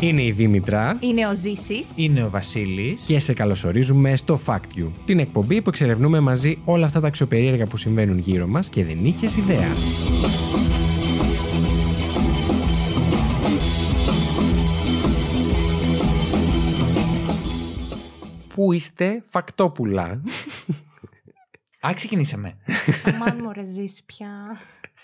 Είναι η Δήμητρα Είναι ο Ζήσης. Είναι ο Βασίλης. και σε καλωσορίζουμε στο Fact You, την εκπομπή που εξερευνούμε μαζί όλα αυτά τα αξιοπερίεργα που συμβαίνουν γύρω μας και δεν είχες ιδέα. Πού είστε, φακτόπουλα; Α, ξεκινήσαμε. Αμάν μου ρε Ζήση πια.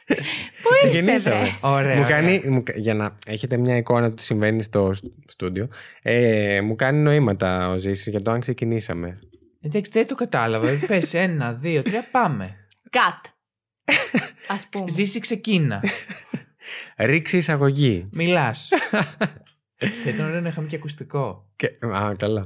Πού είστε, Ξεκινήσαμε. βρε; Ωραία. μου ωραία. κάνει, μου κα- για να έχετε μια εικόνα του τι συμβαίνει στο σ- στούντιο, ε, μου κάνει νοήματα ο Ζήσης για το αν ξεκινήσαμε. Εντάξει, δεν το κατάλαβα. Πες ένα, δύο, τρία, πάμε. Κατ. Α πούμε. Ζήσει, ξεκίνα. Ρίξει εισαγωγή. Μιλάς. Θα ήταν ωραίο να είχαμε και ακουστικό. Και, α, καλά.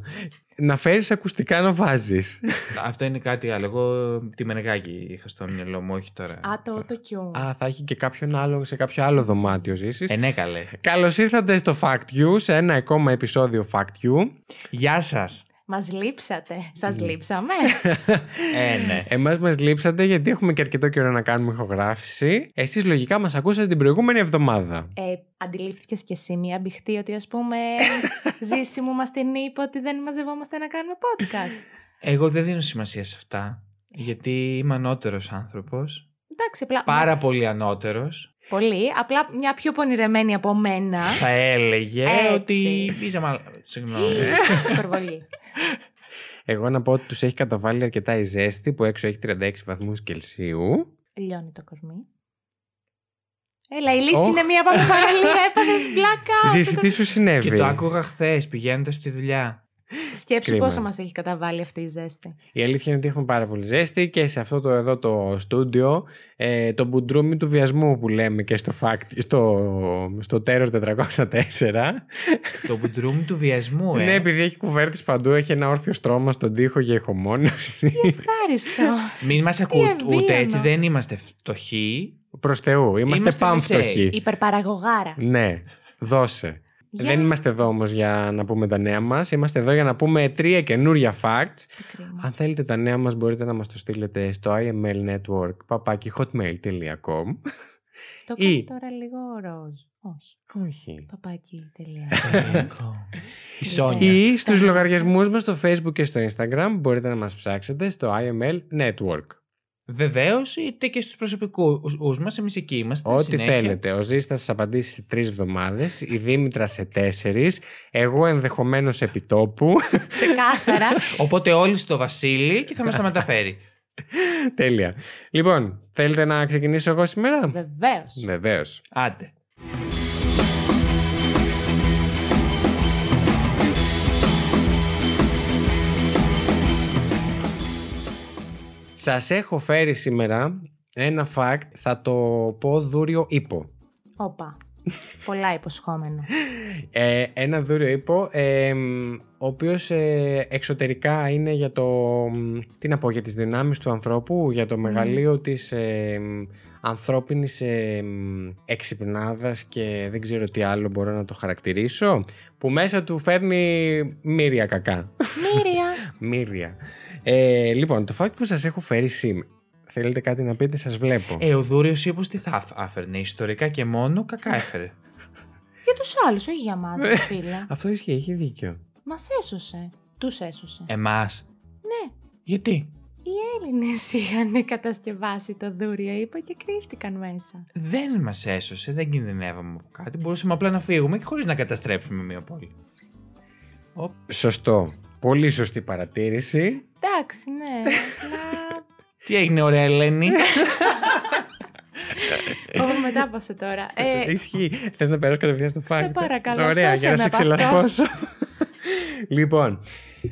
Να φέρεις ακουστικά να βάζεις. Αυτό είναι κάτι άλλο. Εγώ τη Μενεγάκη είχα στο μυαλό μου, όχι τώρα. Α, το, το κιού. Α, θα έχει και κάποιον άλλο σε κάποιο άλλο δωμάτιο ζήσεις. Ε, ναι, καλέ. Καλώς ήρθατε στο Fact You, σε ένα ακόμα επεισόδιο Fact You. Γεια σας. Μας λείψατε. Σας λείψαμε. Ε, ναι. Εμάς μας λείψατε γιατί έχουμε και αρκετό καιρό να κάνουμε ηχογράφηση. Εσείς λογικά μας ακούσατε την προηγούμενη εβδομάδα. ε, Αντιλήφθηκες κι εσύ μία μπηχτή ότι ας πούμε. Ζήση μου μας την είπε ότι δεν μαζευόμαστε να κάνουμε podcast. Εγώ δεν δίνω σημασία σε αυτά. Γιατί είμαι ανώτερος άνθρωπος. Εντάξει, απλά. Πάρα πολύ ανώτερος. Πολύ. Απλά μια πιο πονηρεμένη από μένα. Θα έλεγε Έτσι. ότι. Είσαι μάλλον. Συγγνώμη. Υπερβολή. Εγώ να πω ότι τους έχει καταβάλει αρκετά η ζέστη που έξω έχει 36 βαθμούς Κελσίου. Λιώνει το κορμί. Έλα, η λύση Ωχ. είναι μία πάμε παραλία. Έπαθες πλάκα. Ζήση, τι σου συνέβη; Και το άκουγα χθες πηγαίνοντας στη δουλειά. Σκέψου Κρίμα. πόσο μας έχει καταβάλει αυτή η ζέστη. Η αλήθεια είναι ότι έχουμε πάρα πολύ ζέστη και σε αυτό το εδώ το στούντιο ε, το μπουντρούμι του βιασμού που λέμε και στο, fact, στο, στο Terror 404 το μπουντρούμ του βιασμού, ε. ναι επειδή έχει κουβέρτες παντού έχει ένα όρθιο στρώμα στον τοίχο για ηχομόνωση Ευχάριστο. Μην μας ακούτε ευίωνο. ούτε έτσι, δεν είμαστε φτωχοί. προς Θεού είμαστε, Είμαστε πάμφτωχοι μισέοι. Υπερπαραγωγάρα. ναι δώσε Για- Δεν είμαστε εδώ όμως για να πούμε τα νέα μας Είμαστε εδώ για να πούμε τρία καινούρια facts Τι κρίμα. Αν θέλετε τα νέα μας μπορείτε να μας το στείλετε στο IML Network παπάκι hotmail.com Το ή- κάνω τώρα λίγο ροζ. Όχι. Όχι Παπάκι. Τελεία. Η Σόνια. Ή στους Τα- λογαριασμούς μας στο Facebook και στο Instagram μπορείτε να μας ψάξετε στο IML Network. Βεβαίως, είτε και στους προσωπικούς μας, εμείς εκεί είμαστε. Ό,τι συνέχεια. θέλετε. Ο Ζής θα σας απαντήσει σε τρεις εβδομάδες, η Δήμητρα σε τέσσερις, εγώ ενδεχομένως επιτόπου. Ξεκάθαρα. Οπότε όλοι στο Βασίλη και θα μας τα μεταφέρει. Τέλεια. Λοιπόν, θέλετε να ξεκινήσω εγώ σήμερα; Βεβαίως. Βεβαίως. Άντε. Σας έχω φέρει σήμερα ένα fact, θα το πω δούριο ύπο. Όπα. Πολλά υποσχόμενο. Ε, ένα δούριο ύπο, ε, μ, ο οποίος ε, εξωτερικά είναι για το, μ, τι να πω, για τις δυνάμεις του ανθρώπου, για το μεγαλείο της ε, μ, ανθρώπινης ε, μ, εξυπνάδας και δεν ξέρω τι άλλο μπορώ να το χαρακτηρίσω, που μέσα του φέρνει μύρια κακά. Μύρια. μύρια. Ε, λοιπόν, το fact που σας έχω φέρει σήμερα, θέλετε κάτι να πείτε, σας βλέπω. Ε, ο Δούριος ύπο τι θα άφερνε, ιστορικά και μόνο, κακά έφερε. Για τους άλλους, όχι για μας, φίλα. Αυτό ισχύει, έχει δίκιο. Μας έσωσε. Τους έσωσε. Εμάς. Ναι. Γιατί; Οι Έλληνες είχαν κατασκευάσει το δούριο, είπα και κρύφτηκαν μέσα. Δεν μας έσωσε, δεν κινδυνεύαμε από κάτι. Μπορούσαμε απλά να φύγουμε και χωρίς να καταστρέψουμε μια πόλη. Σωστό. Πολύ σωστή παρατήρηση. Εντάξει, ναι. Απλά. Τι έγινε, ωραία Ελένη; Ω, μετά πάσε τώρα. Ε, Ισχύει. Θες να περάσεις κατευθείαν στο fact. παρακαλώ, Ωραία, σώσε για να με σε από αυτό. ξελαφώσω. λοιπόν,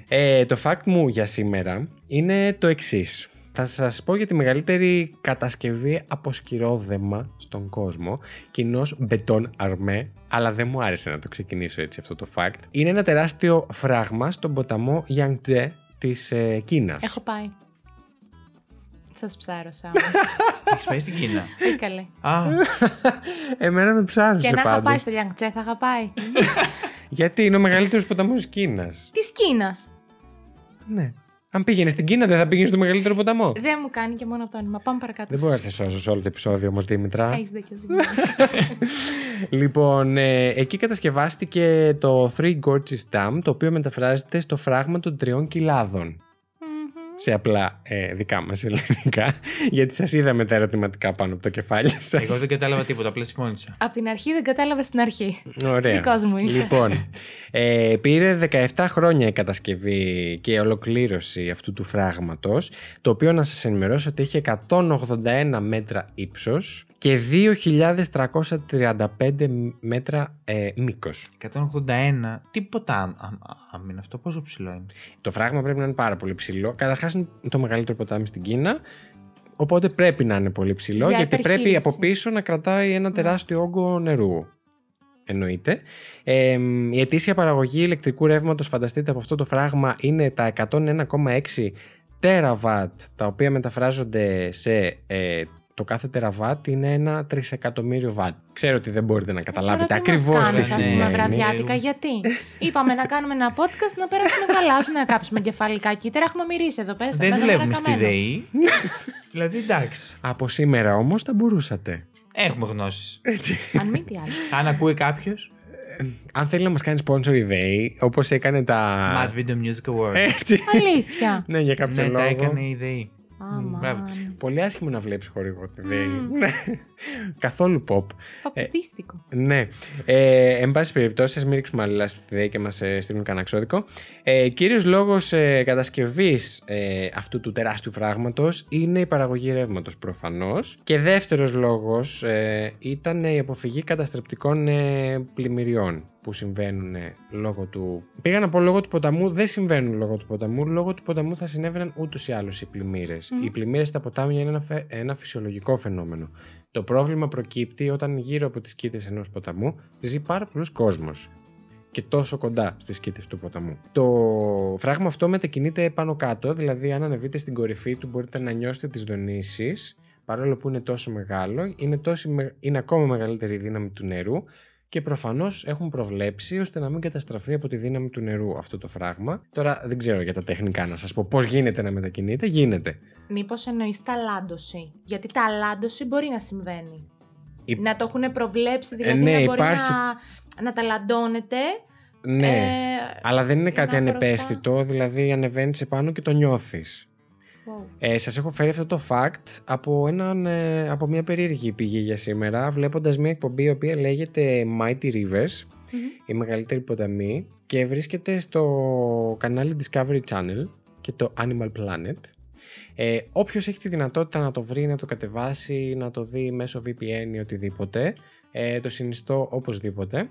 ε, το fact μου για σήμερα είναι το εξής. Θα σας πω για τη μεγαλύτερη κατασκευή από σκυρόδεμα στον κόσμο, κοινώ μπετόν αρμέ, αλλά δεν μου άρεσε να το ξεκινήσω έτσι αυτό το fact. Είναι ένα τεράστιο φράγμα στον ποταμό Yangtze της ε, Κίνας. έχω πάει. Σας ψάρωσα όμω. Έχεις πάει στην Κίνα; Τι καλέ. Α, Εμένα με ψάρωσε Και να είχα πάντως. πάει στο Λιάνγκτσε, θα είχα πάει. Γιατί είναι ο μεγαλύτερος ποταμός της Κίνας. Της Κίνας. Ναι. Αν πήγαινε στην Κίνα, δεν θα πήγαινε στο μεγαλύτερο ποταμό. Δεν μου κάνει και μόνο το όνομα. Πάμε παρακάτω. Δεν μπορεί να σε σώσω σε όλο το επεισόδιο όμως, Δήμητρα. Έχεις δίκιο. συγγνώμη. λοιπόν, ε, εκεί κατασκευάστηκε το Three Gorges Dam, το οποίο μεταφράζεται στο φράγμα των τριών κοιλάδων. Μμμ. Σε απλά ε, δικά μας ελληνικά, γιατί σας είδαμε τα ερωτηματικά πάνω από το κεφάλι σας. Εγώ δεν κατάλαβα τίποτα, απλά συμφώνησα. Απ' την αρχή δεν κατάλαβα στην αρχή. Ωραία. Δικός μου είσαι. Λοιπόν, ε, πήρε 17 χρόνια η κατασκευή και η ολοκλήρωση αυτού του φράγματος, το οποίο να σας ενημερώσω ότι είχε 181 μέτρα ύψος και 2.335 μέτρα ε, μήκος. 181. Τίποτα άμ- άμ- άμυνα είναι αυτό, πόσο ψηλό είναι; Το φράγμα πρέπει να είναι πάρα πολύ ψηλό. Καταρχάς είναι το μεγαλύτερο ποτάμι στην Κίνα, οπότε πρέπει να είναι πολύ ψηλό, Για γιατί πρέπει υπερχείληση. από πίσω να κρατάει ένα τεράστιο όγκο νερού. Εννοείται. Ε, η ετήσια παραγωγή ηλεκτρικού ρεύματος, φανταστείτε από αυτό το φράγμα, είναι τα 101,6 τεραβάτ, τα οποία μεταφράζονται σε ε, το κάθε τεραβάτ είναι ένα τρισεκατομμύριο βατ. Ξέρω ότι δεν μπορείτε να καταλάβετε Τώρα τι ακριβώς μας τι κάνετε, ας πούμε, σημαίνει. βραδιάτικα, γιατί; Είπαμε να κάνουμε ένα podcast να περάσουμε καλά, όχι να κάψουμε κεφαλικά κύτταρα. Έχουμε μυρίσει εδώ πέρα. Δεν δουλεύουμε στη ΔΕΗ. δηλαδή εντάξει. Από σήμερα όμως θα μπορούσατε. Έχουμε γνώσεις. Έτσι. Αν μη τι άλλο. Αν ακούει κάποιος. Αν θέλει να μας κάνει sponsor η ΔΕΗ, όπως έκανε τα... Mad Video Music Award. Έτσι. Αλήθεια. ναι, για κάποιο Ναι, τα λόγο. έκανε η ΔΕΗ. Αμάν. μπράβο της. Πολύ άσχημο να βλέπεις χορηγό τη ΔΕΗ. Μμμ. Ναι. Καθόλου pop. Παπουδίστικο. Ναι. Ε, εν πάση περιπτώσει, ας μην ρίξουμε άλλη λάσπη στη ΔΕΗ και μας ε, στείλουν κανένα ξώδικο. Ε, Κύριος λόγος ε, κατασκευής ε, αυτού του τεράστιου φράγματος είναι η παραγωγή ρεύματος προφανώς. Και δεύτερος λόγος ε, ήταν η αποφυγή καταστρεπτικών ε, πλημμυριών που συμβαίνουν ε, λόγω του. Πήγα να πω λόγω του ποταμού, δεν συμβαίνουν λόγω του ποταμού. Λόγω του ποταμού θα συνέβαιναν ούτως ή άλλως οι πλημμύρες. Μμ. Οι πλημμύρες στα ποτάμια είναι ένα, φε- ένα φυσιολογικό φαινόμενο. Το πρόβλημα προκύπτει όταν γύρω από τις κήτες ενός ποταμού ζει πάρα πολλούς κόσμος και τόσο κοντά στις κήτες του ποταμού. Το φράγμα αυτό μετακινείται πάνω κάτω, δηλαδή αν ανεβείτε στην κορυφή του μπορείτε να νιώσετε τις δονήσεις, παρόλο που είναι τόσο μεγάλο, είναι, τόση, με- είναι ακόμα μεγαλύτερη η δύναμη του νερού και προφανώς έχουν προβλέψει ώστε να μην καταστραφεί από τη δύναμη του νερού αυτό το φράγμα. Τώρα δεν ξέρω για τα τεχνικά να σας πω πώς γίνεται να μετακινείται, γίνεται. Μήπως εννοείς ταλάντωση; Γιατί ταλάντωση μπορεί να συμβαίνει. Η- Να το έχουν προβλέψει, δηλαδή ναι, να μπορεί υπάρχει- να, να ταλαντώνεται. Ναι. ε, Αλλά δεν είναι κάτι να μπροστά. ανεπαίσθητο, δηλαδή ανεβαίνεις επάνω και το νιώθεις. Wow. Ε, σας έχω φέρει αυτό το fact από, έναν, ε, από μια περίεργη πηγή για σήμερα, βλέποντας μια εκπομπή η οποία λέγεται Mighty Rivers, Μμμ. η μεγαλύτερη ποταμή, και βρίσκεται στο κανάλι Discovery Channel και το Animal Planet. Ε, όποιος έχει τη δυνατότητα να το βρει, να το κατεβάσει, να το δει μέσω VPN ή οτιδήποτε, ε, το συνιστώ οπωσδήποτε.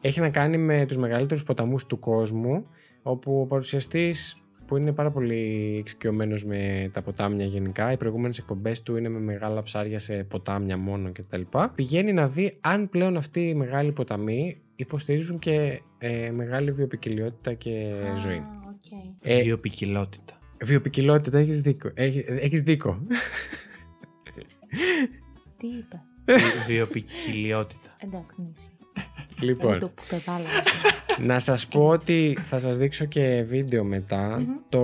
Έχει να κάνει με τους μεγαλύτερους ποταμούς του κόσμου, όπου ο παρουσιαστής που είναι πάρα πολύ εξοικειωμένος με τα ποτάμια γενικά. Οι προηγούμενες εκπομπές του είναι με μεγάλα ψάρια σε ποτάμια μόνο κτλ. Πηγαίνει να δει αν πλέον αυτοί οι μεγάλοι ποταμοί υποστηρίζουν και ε, μεγάλη βιοπικιλότητα και Α, ζωή. οκ. Ε, Βιοποικιλότητα. Βιοποικιλότητα, έχεις δίκιο. Έχεις, έχεις δίκιο. Τι είπε. Βιοπικιλιότητα. Εντάξει, ναι, ισχύει. Λοιπόν, Δεν το που κατάλαβα. να σας πω ότι θα σας δείξω και βίντεο μετά. Μμμ. Το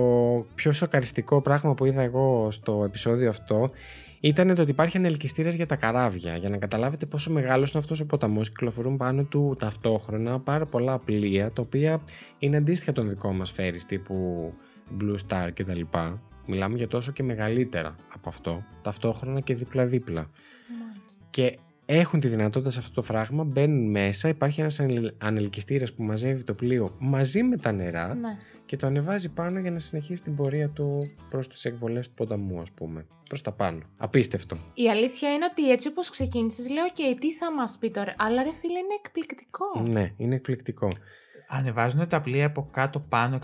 πιο σοκαριστικό πράγμα που είδα εγώ στο επεισόδιο αυτό ήταν το ότι υπάρχει ανελκυστήρας για τα καράβια. Για να καταλάβετε πόσο μεγάλος είναι αυτός ο ποταμός, κυκλοφορούν πάνω του ταυτόχρονα πάρα πολλά πλοία, τα οποία είναι αντίστοιχα των δικών μας ferries τύπου Blue Star κτλ. Μιλάμε για τόσο και μεγαλύτερα από αυτό, ταυτόχρονα και δίπλα-δίπλα. Μάλιστα. Και έχουν τη δυνατότητα σε αυτό το φράγμα, μπαίνουν μέσα, υπάρχει ένας ανελ- ανελκυστήρας που μαζεύει το πλοίο μαζί με τα νερά Ναι. και το ανεβάζει πάνω για να συνεχίσει την πορεία του προς τις εκβολές του ποταμού ας πούμε. Προς τα πάνω. Απίστευτο. Η αλήθεια είναι ότι έτσι όπως ξεκίνησες λέω και τι θα μας πει τώρα. Αλλά ρε φίλε είναι εκπληκτικό. Ναι, είναι εκπληκτικό. Ανεβάζουν τα πλοία από κάτω πάνω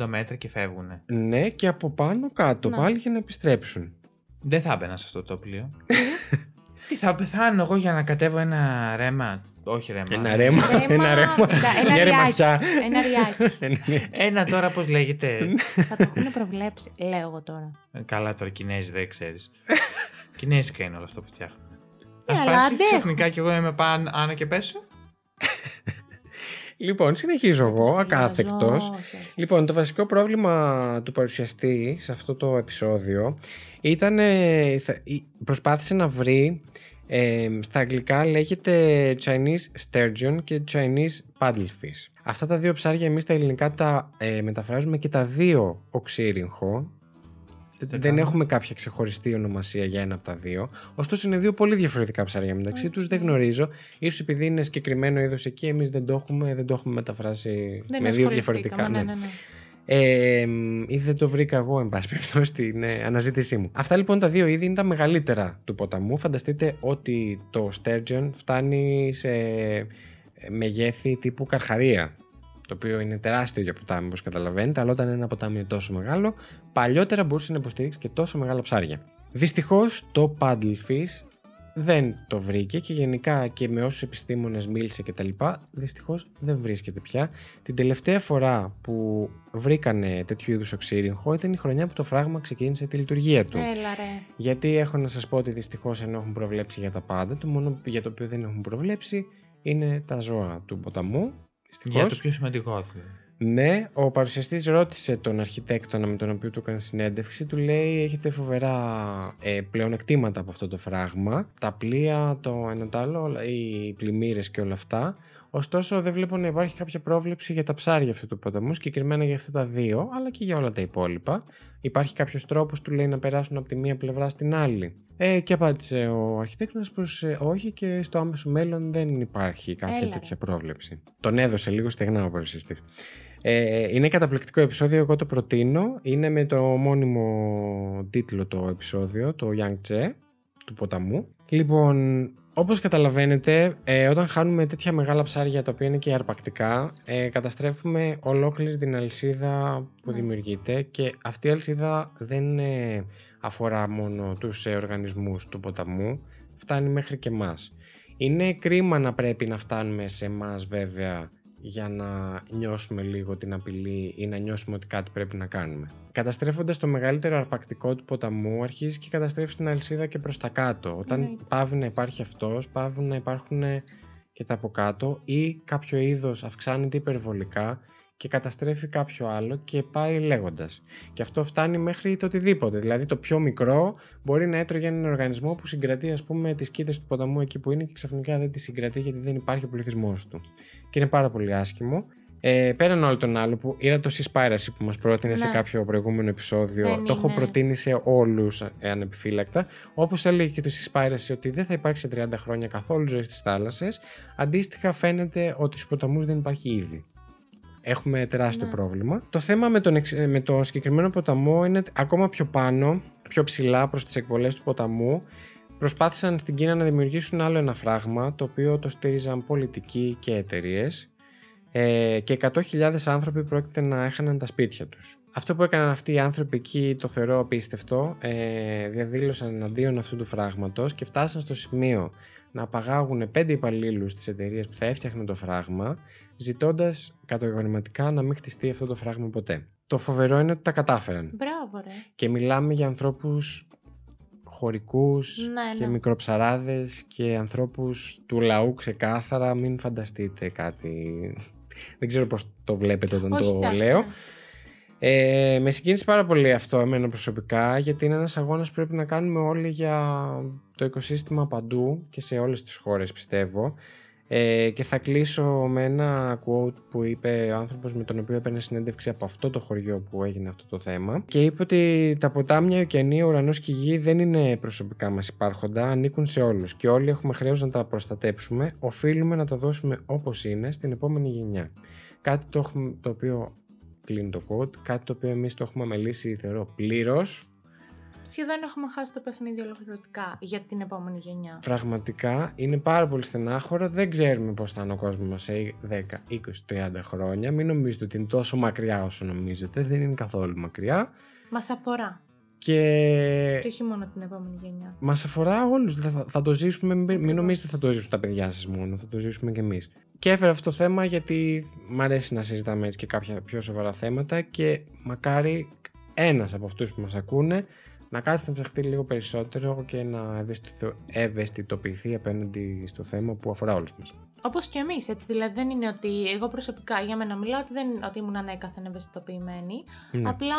180 μέτρα και φεύγουν. Ναι και από πάνω κάτω Ναι. πάλι για να επιστρέψουν. Δεν θα έμπαινα σε αυτό το πλοίο. Τι θα πεθάνω εγώ για να κατέβω ένα ρέμα; Όχι ρέμα. Ένα ρέμα. Ρέμα, Ένα ρέμα. κοίτα, ένα Μια ριάκι. ρεματιά. Ένα ριάκι. Ένα τώρα πώς λέγεται; θα το έχουν προβλέψει. Λέω εγώ τώρα. Ε, Καλά τώρα Κινέζοι δεν ξέρεις. Κινέζικα είναι όλο αυτό που φτιάχνουν. Ε, Α αλλά πάσει αντέχω. ξαφνικά κι εγώ είμαι πάνω άνω και πέσω. Λοιπόν, συνεχίζω Δεν τους εγώ, πειράζω, ακάθεκτος. όχι, όχι. Λοιπόν, το βασικό πρόβλημα του παρουσιαστή σε αυτό το επεισόδιο ήταν ε, θα- η- προσπάθησε να βρει ε, στα αγγλικά λέγεται Chinese Sturgeon και Chinese Paddlefish. Αυτά τα δύο ψάρια εμείς στα ελληνικά τα ε, μεταφράζουμε και τα δύο οξύριγχο. Δεν τα Δεν κάνουμε. έχουμε κάποια ξεχωριστή ονομασία για ένα από τα δύο. Ωστόσο, είναι δύο πολύ διαφορετικά ψάρια μεταξύ Οκ. τους. Δεν γνωρίζω. Ίσως επειδή είναι συγκεκριμένο είδος εκεί, εμείς δεν το έχουμε, δεν το έχουμε μεταφράσει Δεν με δύο ασχοληθήκαμε, διαφορετικά. Ναι, ναι. ναι, ναι. Ε, μ, ή δεν το βρήκα εγώ, εν πάση περιπτώσει, στην ε, αναζήτησή μου. Αυτά λοιπόν τα δύο είδη είναι τα μεγαλύτερα του ποταμού. Φανταστείτε ότι το sturgeon φτάνει σε ε, μεγέθη τύπου καρχαρία. Το οποίο είναι τεράστιο για ποτάμι, όπως καταλαβαίνετε, αλλά όταν ένα ποτάμι είναι τόσο μεγάλο, παλιότερα μπορούσε να υποστηρίξει και τόσο μεγάλα ψάρια. Δυστυχώς το paddlefish δεν το βρήκε και γενικά και με όσους επιστήμονες μίλησε και τα λοιπά, δυστυχώς δεν βρίσκεται πια. Την τελευταία φορά που βρήκανε τέτοιου είδους οξύριγχο ήταν η χρονιά που το φράγμα ξεκίνησε τη λειτουργία του. Έλα ρε. Γιατί έχω να σας πω ότι δυστυχώς ενώ έχουν προβλέψει για τα πάντα, το μόνο για το οποίο δεν έχουν προβλέψει είναι τα ζώα του ποταμού. Δυστυχώς. Για το πιο σημαντικό δηλαδή. Ναι, ο παρουσιαστής ρώτησε τον αρχιτέκτονα με τον οποίο του έκανε συνέντευξη, του λέει έχετε φοβερά ε, πλεονεκτήματα από αυτό το φράγμα, τα πλοία, το ένα το άλλο, όλα- οι πλημμύρες και όλα αυτά. Ωστόσο δεν βλέπω να υπάρχει κάποια πρόβλεψη για τα ψάρια αυτού του ποταμού, συγκεκριμένα για αυτά τα δύο, αλλά και για όλα τα υπόλοιπα. Υπάρχει κάποιος τρόπος, του λέει, να περάσουν από τη μία πλευρά στην άλλη. Ε, και απάντησε ο αρχιτέκτονας πως ε, όχι και στο άμεσο μέλλον δεν υπάρχει κάποια Έλα, ρε. τέτοια πρόβλεψη. Τον έδωσε λίγο στεγνά ο παρουσιαστής. Ε, είναι καταπληκτικό επεισόδιο, εγώ το προτείνω. Είναι με το μόνιμο τίτλο το επεισόδιο, το Yang Tse, του ποταμού. Λοιπόν, όπως καταλαβαίνετε, ε, όταν χάνουμε τέτοια μεγάλα ψάρια τα οποία είναι και αρπακτικά, ε, καταστρέφουμε ολόκληρη την αλυσίδα που Ναι. δημιουργείται και αυτή η αλυσίδα δεν ε, αφορά μόνο τους ε, οργανισμούς του ποταμού, φτάνει μέχρι και μας. Είναι κρίμα να πρέπει να φτάνουμε σε εμάς βέβαια για να νιώσουμε λίγο την απειλή ή να νιώσουμε ότι κάτι πρέπει να κάνουμε. Καταστρέφοντας το μεγαλύτερο αρπακτικό του ποταμού, αρχίζει και καταστρέφεις την αλυσίδα και προς τα κάτω. Όταν Εννοείται. πάβει να υπάρχει αυτός, πάβουν να υπάρχουν και τα από κάτω ή κάποιο είδος αυξάνεται υπερβολικά και καταστρέφει κάποιο άλλο και πάει λέγοντας. Και αυτό φτάνει μέχρι το οτιδήποτε. Δηλαδή το πιο μικρό μπορεί να έτρωγε έναν οργανισμό που συγκρατεί ας πούμε τις κοίτες του ποταμού εκεί που είναι και ξαφνικά δεν τη συγκρατεί γιατί δεν υπάρχει ο πληθυσμός του. Και είναι πάρα πολύ άσχημο. Ε, πέραν όλο τον άλλο που είδα το Seaspiracy που μας πρότεινε σε Ναι. κάποιο προηγούμενο επεισόδιο Δεν το έχω είναι. προτείνει σε όλους ε, ανεπιφύλακτα όπως έλεγε και το Seaspiracy ότι δεν θα υπάρξει σε 30 χρόνια καθόλου ζωή στις θάλασσες αντίστοιχα φαίνεται ότι στους ποταμούς δεν υπάρχει ήδη Έχουμε τεράστιο Ναι. πρόβλημα. Το θέμα με τον, εξ- ε, με το συγκεκριμένο ποταμό είναι ακόμα πιο πάνω, πιο ψηλά προς τις εκβολές του ποταμού. Προσπάθησαν στην Κίνα να δημιουργήσουν άλλο ένα φράγμα, το οποίο το στήριζαν πολιτικοί και εταιρείες. Ε, και 100.000 άνθρωποι πρόκειται να έχαναν τα σπίτια τους. Αυτό που έκαναν αυτοί οι άνθρωποι εκεί το θεωρώ απίστευτο. Ε, διαδήλωσαν εναντίον αυτού του φράγματος και φτάσαν στο σημείο να απαγάγουν πέντε υπαλλήλους της εταιρείας που θα έφτιαχνε το φράγμα, ζητώντας κατηγορηματικά να μην χτιστεί αυτό το φράγμα ποτέ. Το φοβερό είναι ότι τα κατάφεραν. Μπράβο ρε. Και μιλάμε για ανθρώπους χωρικούς Ναι, και ναι. μικροψαράδες και ανθρώπους του λαού ξεκάθαρα. Μην φανταστείτε κάτι... Δεν ξέρω πώς το βλέπετε όταν Όχι, το εντάξει, λέω. ναι. Ε, με συγκίνησε πάρα πολύ αυτό εμένα προσωπικά γιατί είναι ένας αγώνας που πρέπει να κάνουμε όλοι για το οικοσύστημα παντού και σε όλες τις χώρες πιστεύω ε, και θα κλείσω με ένα quote που είπε ο άνθρωπος με τον οποίο έπαιρνε συνέντευξη από αυτό το χωριό που έγινε αυτό το θέμα και είπε ότι τα ποτάμια, οι ωκεανοί, ο ουρανός και η γη δεν είναι προσωπικά μας υπάρχοντα, ανήκουν σε όλους και όλοι έχουμε χρέος να τα προστατέψουμε, οφείλουμε να τα δώσουμε όπως είναι στην επόμενη γενιά. Κάτι το, έχουμε, το οποίο κλείνει το quote, κάτι το οποίο εμείς το έχουμε αμελήσει θεωρώ πλήρως Σχεδόν έχουμε χάσει το παιχνίδι ολοκληρωτικά για την επόμενη γενιά. Πραγματικά είναι πάρα πολύ στενάχωρο. Δεν ξέρουμε πώς θα είναι ο κόσμος μας σε 10, 20, 30 χρόνια. Μην νομίζετε ότι είναι τόσο μακριά όσο νομίζετε. Δεν είναι καθόλου μακριά. Μας αφορά. Και Και όχι μόνο την επόμενη γενιά. μας αφορά όλους. Θα, θα το ζήσουμε. Μην, μην Ακριβώς. νομίζετε ότι θα το ζήσουν τα παιδιά σας μόνο. Θα το ζήσουμε κι εμείς. Και έφερα αυτό το θέμα γιατί μ' αρέσει να συζητάμε έτσι και κάποια πιο σοβαρά θέματα και μακάρι ένας από αυτούς που μας ακούνε να κάτσει να ψαχτεί λίγο περισσότερο και να ευαισθητο- ευαισθητοποιηθεί απέναντι στο θέμα που αφορά όλους μας. Όπως και εμείς, έτσι. Δηλαδή δεν είναι ότι εγώ προσωπικά για μένα μιλάω ότι, δεν, ότι ήμουν ανέκαθεν ευαισθητοποιημένη. Ναι. Απλά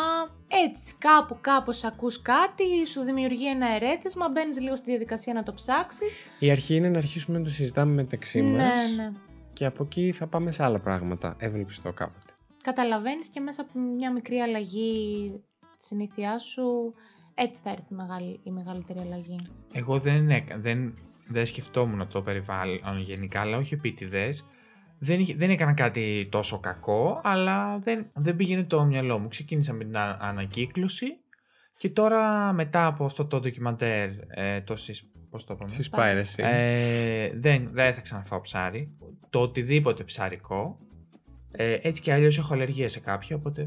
έτσι, κάπου κάπως ακούς κάτι, σου δημιουργεί ένα ερέθισμα, μπαίνεις λίγο στη διαδικασία να το ψάξεις. Η αρχή είναι να αρχίσουμε να το συζητάμε μεταξύ μας Ναι, ναι. και από εκεί θα πάμε σε άλλα πράγματα. Ευελπιστώ κάποτε. Καταλαβαίνεις και μέσα από μια μικρή αλλαγή τη συνήθειά σου, έτσι θα έρθει η, μεγάλη, η μεγαλύτερη αλλαγή. Εγώ δεν, έκα- δεν, δεν σκεφτόμουν το περιβάλλον γενικά, αλλά όχι επίτηδες. Δεν, είχε- δεν έκανα κάτι τόσο κακό, αλλά δεν, δεν πήγαινε το μυαλό μου. Ξεκίνησα με την α- ανακύκλωση και τώρα μετά από αυτό το ντοκιμαντέρ, ε, το συσ- πώς το είπαμε; Συσπάιρεση. Ε, δεν, δεν θα ξαναφάω ψάρι. Το οτιδήποτε ψαρικό. Ε, έτσι και αλλιώς έχω αλλεργία σε κάποιο, οπότε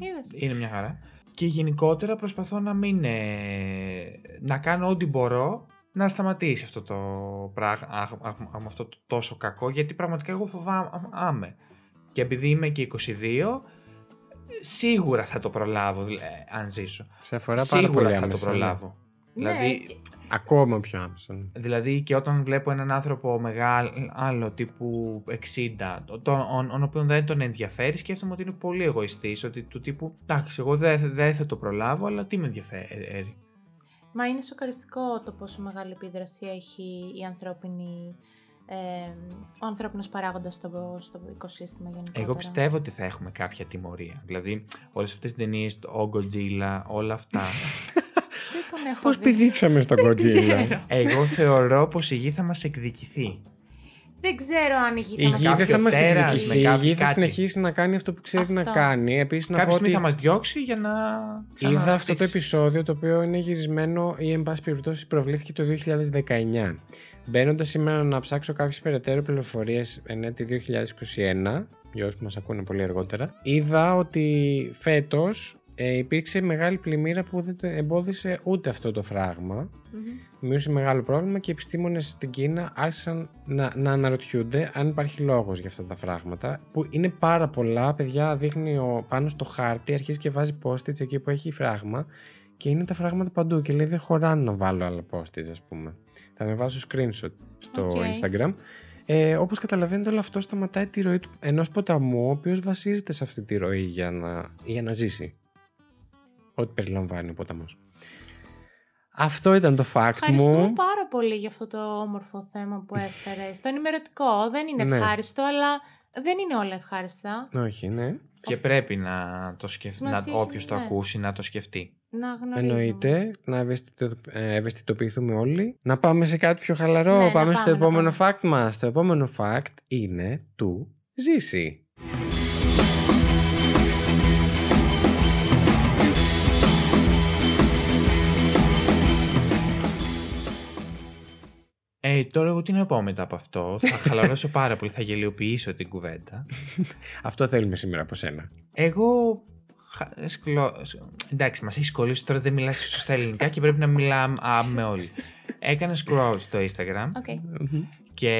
Είδες. είναι μια χαρά. Και γενικότερα προσπαθώ να μην. ε, να κάνω ό,τι μπορώ να σταματήσει αυτό το πράγμα, αχ, αχ, αχ, αυτό το τόσο κακό, γιατί πραγματικά εγώ φοβάμαι. Και επειδή είμαι και 22, σίγουρα θα το προλάβω, δηλα- ε, αν ζήσω. σε αφορά πάρα σίγουρα πολύ θα άμεσα. το ναι. προλάβω. Ναι, Δηλαδή, και- Ακόμα πιο άμεσα. ναι. Δηλαδή και όταν βλέπω έναν άνθρωπο μεγάλο τύπου 60, το- τον, ο, ο οποίον δεν τον ενδιαφέρει, σκέφτομαι ότι είναι πολύ εγωιστής, ότι του τύπου, εντάξει, εγώ δεν δεν θα το προλάβω, αλλά τι με ενδιαφέρει. Μα είναι σοκαριστικό το πόσο μεγάλη επίδραση έχει η ανθρώπινη, ε, ο ανθρώπινος παράγοντας στο, στο οικοσύστημα γενικότερα. Εγώ πιστεύω ότι θα έχουμε κάποια τιμωρία. Δηλαδή, όλες αυτές τις ταινίες, ο Godzilla, όλα αυτά. Δεν τον έχω Πώς δει. πηδήξαμε στον Δεν Godzilla. ξέρω. Εγώ θεωρώ πως η γη θα μας εκδικηθεί. Δεν ξέρω αν η γη Η θα μας γη δεν θα κάποιο μας τέρας, εκδικηθεί. με Η κάποιο γη θα κάτι. συνεχίσει να κάνει αυτό που ξέρει να Αυτό. κάνει. Επίσης να πω Κάποια στιγμή ότι θα μας διώξει για να... είδα αυτό το ξαναδείξει. επεισόδιο το οποίο είναι γυρισμένο ή εν πάση περιπτώσει προβλήθηκε το 2019. Μπαίνοντα σήμερα να ψάξω κάποιες περαιτέρω πληροφορίες εν έτη 2021, για όσους μας ακούνε πολύ αργότερα, είδα ότι φέτος ε, υπήρξε μεγάλη πλημμύρα που δεν το εμπόδισε ούτε αυτό το φράγμα. Μμμ. Δημιούργησε μεγάλο πρόβλημα και οι επιστήμονες στην Κίνα άρχισαν να, να αναρωτιούνται αν υπάρχει λόγος για αυτά τα φράγματα που είναι πάρα πολλά, παιδιά δείχνει ο, πάνω στο χάρτη, αρχίζει και βάζει post-its εκεί που έχει φράγμα και είναι τα φράγματα παντού και λέει δεν χωράνε να βάλω άλλα post-its ας πούμε. Θα ανεβάσω screenshot στο OK. Instagram. Ε, όπως καταλαβαίνετε όλο αυτό σταματάει τη ροή του ενός ποταμού ο οποίος βασίζεται σε αυτή τη ροή για να, για να ζήσει. Ό,τι περιλαμβάνει ο ποταμός. Αυτό ήταν το fact Ευχαριστούμε μου. πάρα πολύ για αυτό το όμορφο θέμα που έφερες. Το ενημερωτικό δεν είναι Ναι. ευχάριστο, αλλά δεν είναι όλα ευχάριστα. Όχι, ναι. Και πρέπει να το σκεφτεί, Σημασία να, έχει, όποιος το ναι. ακούσει να το σκεφτεί. Να γνωρίζουμε. Εννοείται να ευαισθητο- ε, ευαισθητοποιηθούμε όλοι. Να πάμε σε κάτι πιο χαλαρό. Ναι, να πάμε στο πάμε, να επόμενο πάμε. fact μας. Το επόμενο fact είναι του Ζήση. Ε, τώρα εγώ τι να πω μετά από αυτό; Θα χαλαρώσω πάρα πολύ, θα γελιοποιήσω την κουβέντα. Αυτό θέλουμε σήμερα από σένα. Εγώ. χα- σκλω- σ- Εντάξει, μας έχει κολλήσει τώρα δεν μιλάς σωστά ελληνικά και πρέπει να μιλάμε όλοι. Έκανα scroll στο Instagram OK. και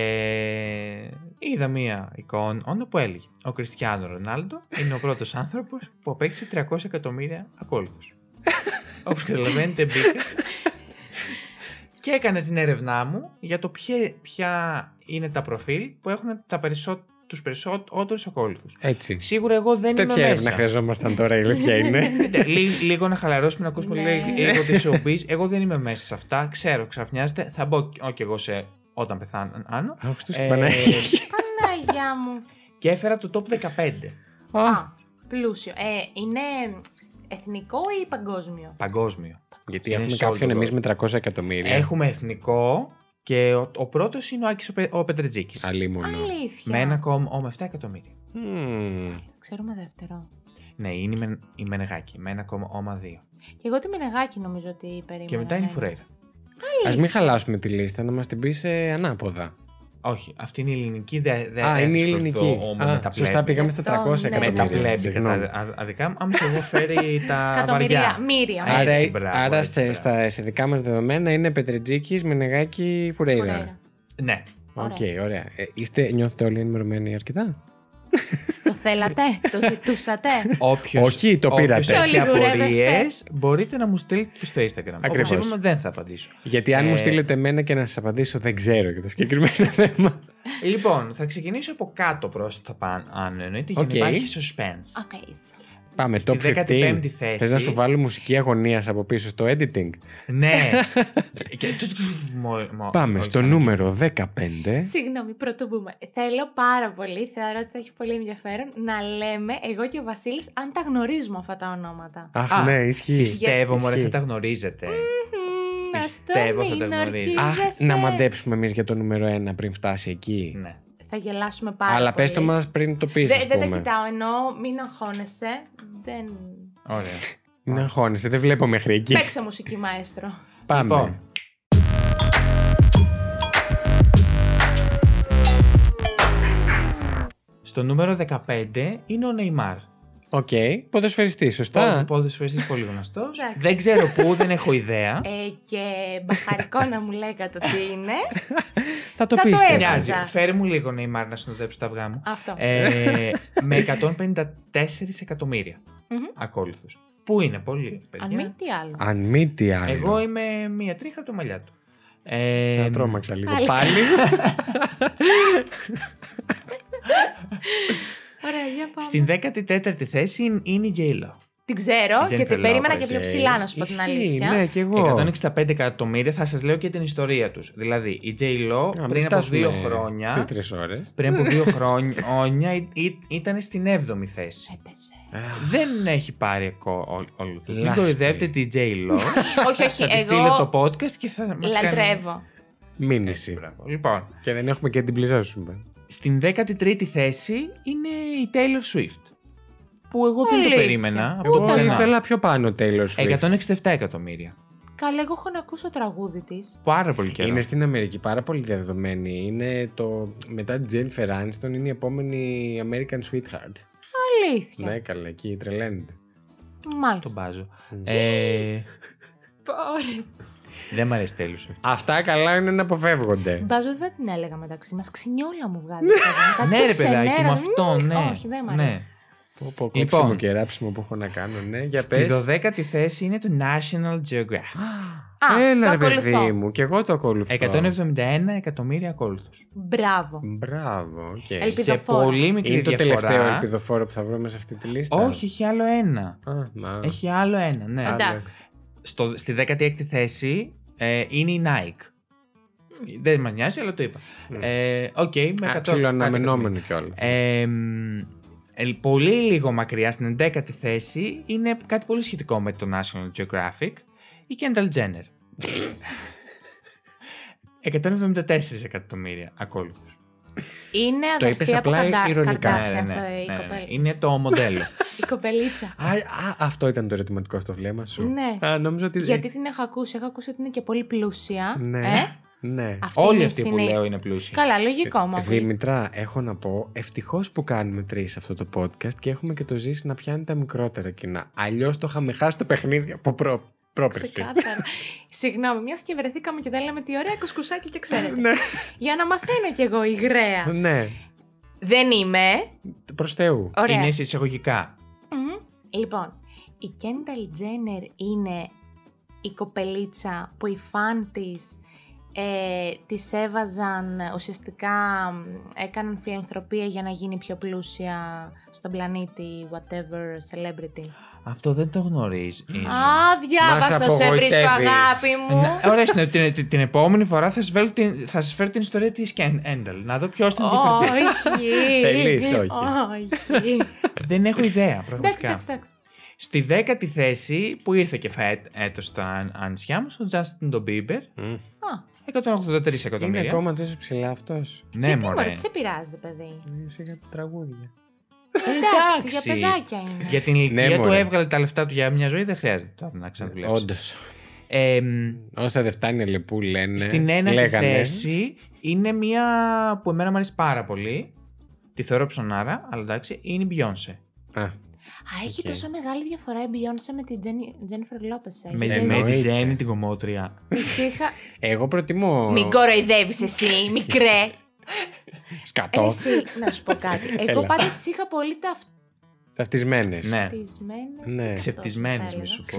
είδα μία εικόνα που έλεγε Ο Κριστιανό Ρονάλντο είναι ο πρώτος άνθρωπος που απέκτησε 300 εκατομμύρια ακόλουθους. Όπως καταλαβαίνετε μπήκα και έκανα την έρευνά μου για το ποια, ποια είναι τα προφίλ που έχουν τα περισσό, τους περισσότερους ακόλουθους. Έτσι. Σίγουρα εγώ δεν Τέτοια είμαι έρευνα μέσα. χρειαζόμασταν τώρα, η αλήθεια είναι. Ναι, λί- λίγο να χαλαρώσουμε, να ακούσουμε Ναι. λίγο, λίγο τη showbiz. Εγώ δεν είμαι μέσα σε αυτά. Ξέρω, ξαφνιάζεται. Θα μπω κι κι εγώ σε όταν πεθάνω. Αχ, Χριστός Ε, και Παναγία. Παναγιά μου. και έφερα το top 15. Α, Α, πλούσιο. Ε, είναι εθνικό ή παγκόσμιο; Παγκόσμιο. Γιατί είναι έχουμε σε όλο κάποιον τον εμείς με 300 εκατομμύρια. Έχουμε εθνικό και ο, ο πρώτος είναι ο Άκης ο, Πε, ο Πετρετζίκης. Αλίμονο. Αλήθεια. Με 1,7 εκατομμύρια. Μμμ. Ξέρουμε δεύτερο. Ναι, είναι η, Μεν, η Μενεγάκη με 1,2. Και εγώ τη Μενεγάκη νομίζω ότι περίμενα. Και μετά είναι η ναι. Φουρέιρα. Ας μην χαλάσουμε τη λίστα, να μας την πει σε ανάποδα. Όχι, αυτή είναι η ελληνική. Δε, δε, Α, δεν είναι η θα ελληνική. ασχοληθώ με Α, τα σωστά, πλέμπη. πήγαμε στα Αυτό, 300 ναι. Με τα εκατομμύρια. πλέμπη και Συγγνώμη. τα α- αδικά μου. Άμα σε εγώ φέρει τα Εκατομμυρία. βαριά. Μύρια. Α, Άρα, έτσι, μπράβο, άρα έτσι, σε, μπράβο. στα, σε δικά μας δεδομένα είναι Πετρετζίκης, Μενεγάκη, Φουρέιρα. Φουρέιρα. Ναι. Οκ, Ωραία. ωραία. Ε, είστε, νιώθετε όλοι ενημερωμένοι αρκετά; Το θέλατε, το ζητούσατε; Όποιος, Όχι, το πήρατε. όποιος έχει Όλοι κουρεύεστε. απορίες, μπορείτε να μου στείλετε και στο Instagram. Ακριβώς. Όπως είπαμε, δεν θα απαντήσω. Γιατί αν μου Ε, στείλετε εμένα και να σας απαντήσω, δεν ξέρω για το συγκεκριμένο θέμα. Λοιπόν, θα ξεκινήσω από κάτω προς τα πάνω, αν εννοείται, για Οκ. να υπάρχει suspense. OK. Πάμε, Στη top 15. 15η θέση. Θες να σου βάλω μουσική αγωνίας από πίσω στο editing; ναι. Και- και- μο- μο- Πάμε μόλις στο θα- νούμερο 15. Συγγνώμη, πρωτού μπούμε. Θέλω πάρα πολύ, θεωρώ ότι θα έχει πολύ ενδιαφέρον να λέμε εγώ και ο Βασίλης αν τα γνωρίζουμε αυτά τα ονόματα. Αχ, Α, ναι, ισχύει. Πιστεύω, μωρέ, Ισχύει. θα τα γνωρίζετε. Μμμ, να Πιστεύω στο θα τα μην γνωρίζεις. Αχ, ορκίζεσαι. να μαντέψουμε εμείς για το νούμερο 1 πριν φτάσει εκεί. ναι. Θα γελάσουμε πάρα Αλλά πολύ. πες το μας πριν το πεις, Δεν, ας δεν τα πούμε. κοιτάω, ενώ μην αγχώνεσαι. Δεν... Ωραία. Μην αγχώνεσαι, δεν βλέπω μέχρι εκεί. Παίξε μουσική μαέστρο. Πάμε. Λοιπόν, στο νούμερο 15 είναι ο Νεϊμάρ. Οκ, ποδοσφαιριστής, σωστά; Ποδοσφαιριστής πολύ γνωστός. Εντάξει. Δεν ξέρω πού, δεν έχω ιδέα. Ε, και μπαχαρικό να μου λέγατε τι είναι. Θα το θα το πείτε. έβαζα. Μοιάζει. Φέρε μου λίγο Νεϊμάρ να συνοδεύσω τα αυγά μου. Αυτό. Ε, με 154 εκατομμύρια Μμμ. ακόλουθους. Πού είναι, πολύ, παιδιά; Αν μη τι άλλο. Αν μη τι άλλο. Εγώ είμαι μία τρίχα από το μαλλιά του. Ε, Θα τρόμαξα λίγο πάλι. πάλι. Ωραία, για πάμε. Στην 14η θέση είναι- είναι η J-Lo. Την ξέρω Jennifer και την περίμενα Lopez, και πιο ε. ψηλά, να σου πω την Ισχύει, αλήθεια. Ναι, και εγώ. 165 εκατομμύρια, θα σας λέω και την ιστορία τους. Δηλαδή, η J-Lo Α, μην πριν από φτάσουμε δύο χρόνια, Στις τρεις ώρες. πριν από δύο χρόνια ή- ή- ήταν στην 7η θέση. Έπεσε. Δεν έχει πάρει ακό- ό- όλο τους. Μην Λάσπη. κοροϊδεύετε τη J-Lo. όχι, όχι, θα της στείλω το εγώ podcast και θα μας κάνει... λατρεύω. Μήνυση. Μπράβο. Λοιπόν, Και δεν έχουμε και την πληρώσουμε. Στην 13η θέση είναι η Taylor Swift. Που εγώ δεν το Αλήθεια. περίμενα. από Εγώ το πουθενά. ήθελα πιο πάνω Taylor Swift. 167 εκατομμύρια. Καλά, εγώ έχω να ακούσω το τραγούδι της. Πάρα πολύ καιρό. Είναι στην Αμερική πάρα πολύ διαδεδομένη. Είναι το. Μετά την Jennifer Aniston είναι η επόμενη American Sweetheart. Αλήθεια. Ναι, καλά, εκεί τρελαίνεται. Τον Μάλιστα. μπάζω. Μμ. Ε, Ωραία. Δεν μ' αρέσει Taylor Swift. Αυτά καλά είναι να αποφεύγονται. Μπάζω δεν θα την έλεγα μεταξύ μας. Ξινιόλα μου βγάζει. Κάτι Ναι, σαν ρε παιδάκι, ξενέρα. με αυτό, Μμμ, ναι. Όχι, δεν μ' Ναι. αρέσει. Πω, πω, Λοιπόν. κόψιμο και ράψιμο που έχω να κάνω, ναι. Για Στη πες. 12η θέση είναι το National Geographic. Α, Έλα το ρε παιδί ακολουθώ. μου, και εγώ το ακολουθώ. 171 εκατομμύρια ακόλουθους. Μπράβο. Μπράβο, οκ. Ελπι- Σε Ελπιδοφόρο. πολύ μικρή Είναι το διαφορά. τελευταίο ελπιδοφόρο που θα βρούμε σε αυτή τη λίστα. Όχι, έχει άλλο ένα. Α, μα. Έχει άλλο ένα, ναι. Εντάξει. Άλεξ. Στο, στη 16η θέση ε, είναι η Nike. Δεν μας νοιάζει, αλλά το είπα. Μμ. Ε, Οκ, με 100 Α, κάτι Ψιλοαναμενόμενο κιόλας. Ε, μ, ε, πολύ λίγο μακριά στην 11η θέση είναι κάτι πολύ σχετικό με το National Geographic η Kendall Jenner. 174 εκατομμύρια ακόλουθους. Είναι Το είπες αδερφή από απλά Καρδά- ηρωνικά. Kardashians, Ναι, ναι, ε, η ναι, ναι. κοπέλα. Είναι το μοντέλο. Η κοπελίτσα. Α, α, αυτό ήταν το ερωτηματικό στο βλέμμα σου. Ναι. Α, νόμιζα ότι. Γιατί την έχω ακούσει. Έχω ακούσει ότι είναι και πολύ πλούσια. Ναι. Ε; Ναι. Αυτή Όλοι είναι αυτοί που συνέ- λέω είναι πλούσιοι. Καλά, λογικό μου. Δήμητρα, έχω να πω, ευτυχώς που κάνουμε τρεις αυτό το podcast και έχουμε και το ζήσει να πιάνει τα μικρότερα κοινά. Αλλιώς το είχαμε χάσει το παιχνίδι από προ... πρόπερση. Ξεκάθαρα. Συγγνώμη, μιας και βρεθήκαμε και δεν λέμε τι ωραία κουσκουσάκι και ξέρετε. ναι. Για να μαθαίνω κι εγώ υγραία. ναι. δεν είμαι. Προς Θεού. Ωραία. Είναι σε εισαγωγικά. Μμμ. Λοιπόν, η Kendall Jenner είναι η κοπελίτσα που οι φαν της ε, της έβαζαν ε, ουσιαστικά μ, έκαναν φιλανθρωπία για να γίνει πιο πλούσια στον πλανήτη whatever celebrity. Αυτό δεν το γνωρίζεις. Α, διάβαστο σε βρίσκω απογοητεύεις. αγάπη μου. Ναι, Ωραία, την, την, την, την επόμενη φορά θα σας, φέρω την, θα σας φέρω την ιστορία της Kendall. Να δω ποιος την ενδιαφερθεί. Όχι. Θέλεις, όχι. Όχι. δεν έχω ιδέα, Εντάξει, πραγματικά. εντάξει, εντάξει. Στη δέκατη θέση που ήρθε και φέτ, έτος στα άνσια μας, ο Justin τον Bieber, Μμ. Α, 183 Είναι εκατομμύρια. ακόμα τόσο ψηλά αυτός. Ναι, γιατί μωρέ. μωρέ, τι σε πειράζει, παιδί; Σιγά τραγούδια. Εντάξει, για παιδάκια είναι. Για την ηλικία Ναι, του μωρέ. έβγαλε τα λεφτά του για μια ζωή, δεν χρειάζεται τώρα να ξαναδουλέψει. Όντως. Ε, μ, Όσα δεν φτάνει η αλεπού λένε. στην ένατη λέγανε. θέση είναι μια που εμένα μου αρέσει πάρα πολύ. Τη θεωρώ ψωνάρα, αλλά εντάξει, είναι η Beyoncé. Α, Α, έχει Οκ. τόσο μεγάλη διαφορά η Beyoncé με την Jenny- Jennifer Lopez. Με, έχει. με την Εννοείται. Τζέννη την κομμότρια. Της είχα... εγώ προτιμώ. Μην κοροϊδεύεις εσύ, μικρέ. Σκατό. Εσύ, να σου πω κάτι. Εγώ Έλα. πάντα τις είχα πολύ Ταυτισμένες. Ναι. ταυτισμένες. Ναι. Ξεφτισμένες μη σου πω.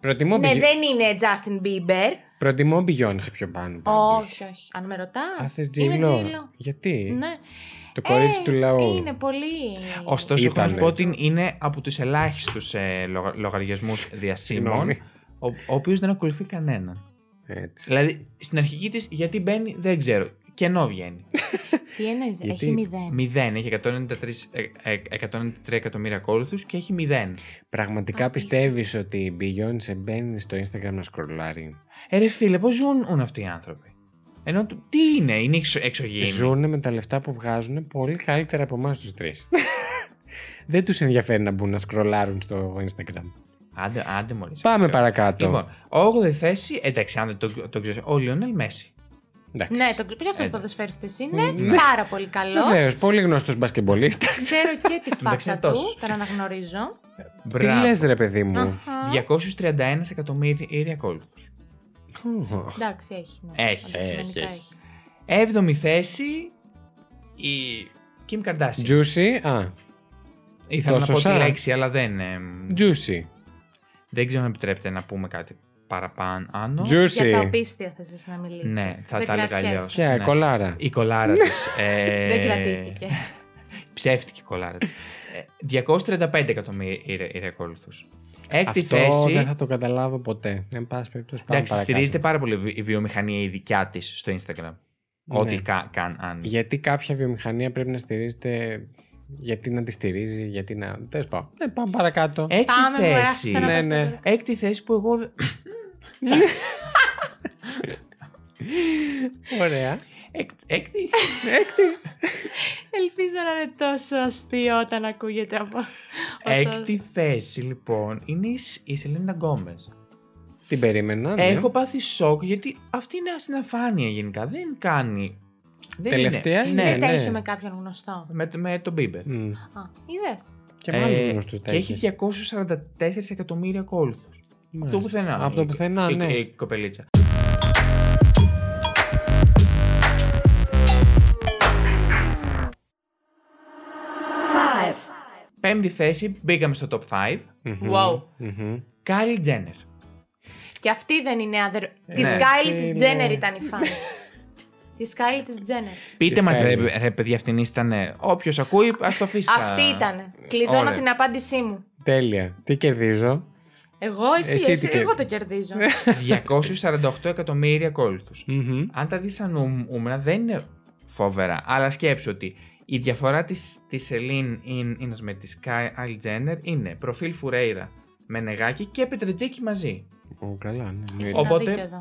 Προτιμώ, Ναι, Beyoncé- δεν είναι Justin Bieber. προτιμώ Beyoncé πιο πάνω. πάντως. Όχι, όχι. Αν με ρωτάς, Α, θες είμαι J-Lo. J-Lo. Γιατί; Ναι. Το κορίτσι Ε, του λαού. Είναι πολύ... Ωστόσο, έχω να σου Ήτανε. πω ότι είναι από τους ελάχιστους ε, λογα- λογαριασμούς διασύμων, Συγγνώμη. ο, ο οποίος δεν ακολουθεί κανέναν. Έτσι. Δηλαδή, στην αρχική της, γιατί μπαίνει, δεν ξέρω. Κενό βγαίνει. Τι εννοείς, Γιατί- έχει μηδέν. Μηδέν. Έχει 193, ε, ε, 193 εκατομμύρια ακόλουθους και έχει μηδέν. Πραγματικά Απίστευτο. πιστεύεις ότι η Beyoncé μπαίνει στο Instagram να σκρολάρει; Ε, ρε φίλε, πώς ζουν αυτοί οι άνθρωποι; Ενώ του- τι είναι, είναι εξω, εξωγήινοι. Ζούνε με τα λεφτά που βγάζουν πολύ καλύτερα από εμάς τους τρεις. Δεν τους ενδιαφέρει να μπουν να σκρολάρουν στο Instagram. Άντε, άντε μόλις. Πάμε παρακάτω. Λοιπόν, 8η θέση, εντάξει, αν δεν το, το ξέρεις, ο Λιονέλ Μέση. Εντάξει. Ναι, το πει αυτός Ε, ποδοσφαιριστής είναι ναι. πάρα πολύ καλός. Βεβαίως, πολύ γνωστός μπασκεμπολίστας. Ξέρω και τη Εντάξει, φάτσα είναι του, τόσος. τον αναγνωρίζω. Τι λες, ρε παιδί μου. Αχα. 231 εκατομμύρια ακόλουθου. Εντάξει, έχει. Ναι. Έχει, Αντικειμενικά έχει, έχει. Έβδομη θέση η Kim Kardashian. Juicy. Α, Ήθελα να τόσο πω τη σαν. λέξη, αλλά δεν. ε, juicy. δεν ξέρω αν επιτρέπετε να πούμε κάτι παραπάνω. Άνω. Για τα Juicy. οπίστια θα σας να μιλήσεις. Ναι, θα Δεν τα έλεγα κρατιέσαι. αλλιώς. Ποια, Ναι. κολάρα. Η κολάρα της. Ε, Δεν κρατήθηκε. Ψεύτικη κολάρα της. 235 εκατομμύρια ακόλουθου. Έκτης Αυτό θέση. δεν θα το καταλάβω ποτέ. Εν πάση περιπτώσει, πάμε Εντάξει, παρακάτω. στηρίζεται πάρα πολύ η βιομηχανία η δικιά της στο Instagram. Ναι. Ό,τι κα, καν αν. Γιατί κάποια βιομηχανία πρέπει να στηρίζεται. Γιατί να τη στηρίζει, γιατί να. Τέλος πάντων. Ναι, πάμε παρακάτω. Έκτης Πάμε, μου θέση. περάσετε να Ναι, πας στο ναι. τέλος. Έκτης θέση που εγώ. δεν- Ωραία. Έκ- Έκτη. Έκτη. Ελπίζω να είναι τόσο αστείο όταν ακούγεται από... όσο- Έκτη θέση λοιπόν είναι η, Σ- η Σελίνα Γκόμες. Την περίμενα. Ναι. Έχω πάθει σοκ γιατί αυτή είναι ασυναφάνεια γενικά. Δεν κάνει. Δεν Τελευταία είναι. είναι, Ναι, Δεν τα ναι. έχει με κάποιον γνωστό. με, το- με τον Μπίμπερ. Μμ. Α, είδες. Και με άλλους Ε, γνωστούς και έχει 244 εκατομμύρια ακόλουθους. Από το πουθενά. Από το η- πουθενά, η- ναι. Η κοπελίτσα. Πέμπτη θέση, μπήκαμε στο top 5. Wow. Kylie Jenner. Και αυτή δεν είναι αδερ... Της Ναι. Skylie της Φίλε. Jenner ήταν η φαν. Της Skylie της Jenner. Πείτε Της μας ρε, Kylie. ρε παιδιά αυτήν ήταν. Όποιος ακούει, ας το αφήσει. Αυτή ήταν. Κλειδώνω Ωραία. την απάντησή μου. Τέλεια. Τι κερδίζω; Εγώ, εσύ, Εσύ εσύ, τι εγώ κερ- το κερδίζω. 248 εκατομμύρια ακόλουθους. Μμμ. Αν τα δεις σαν νου- νούμερα δεν είναι φοβερά. Αλλά σκέψου ότι η διαφορά της, της Celine Ines με τη Kylie Jenner είναι προφίλ Φουρέιρα με νεγάκι και πετρετζίκι μαζί. Ω, καλά, ναι. Έχει εννοείται. ένα Οπότε- δίκιο εδώ.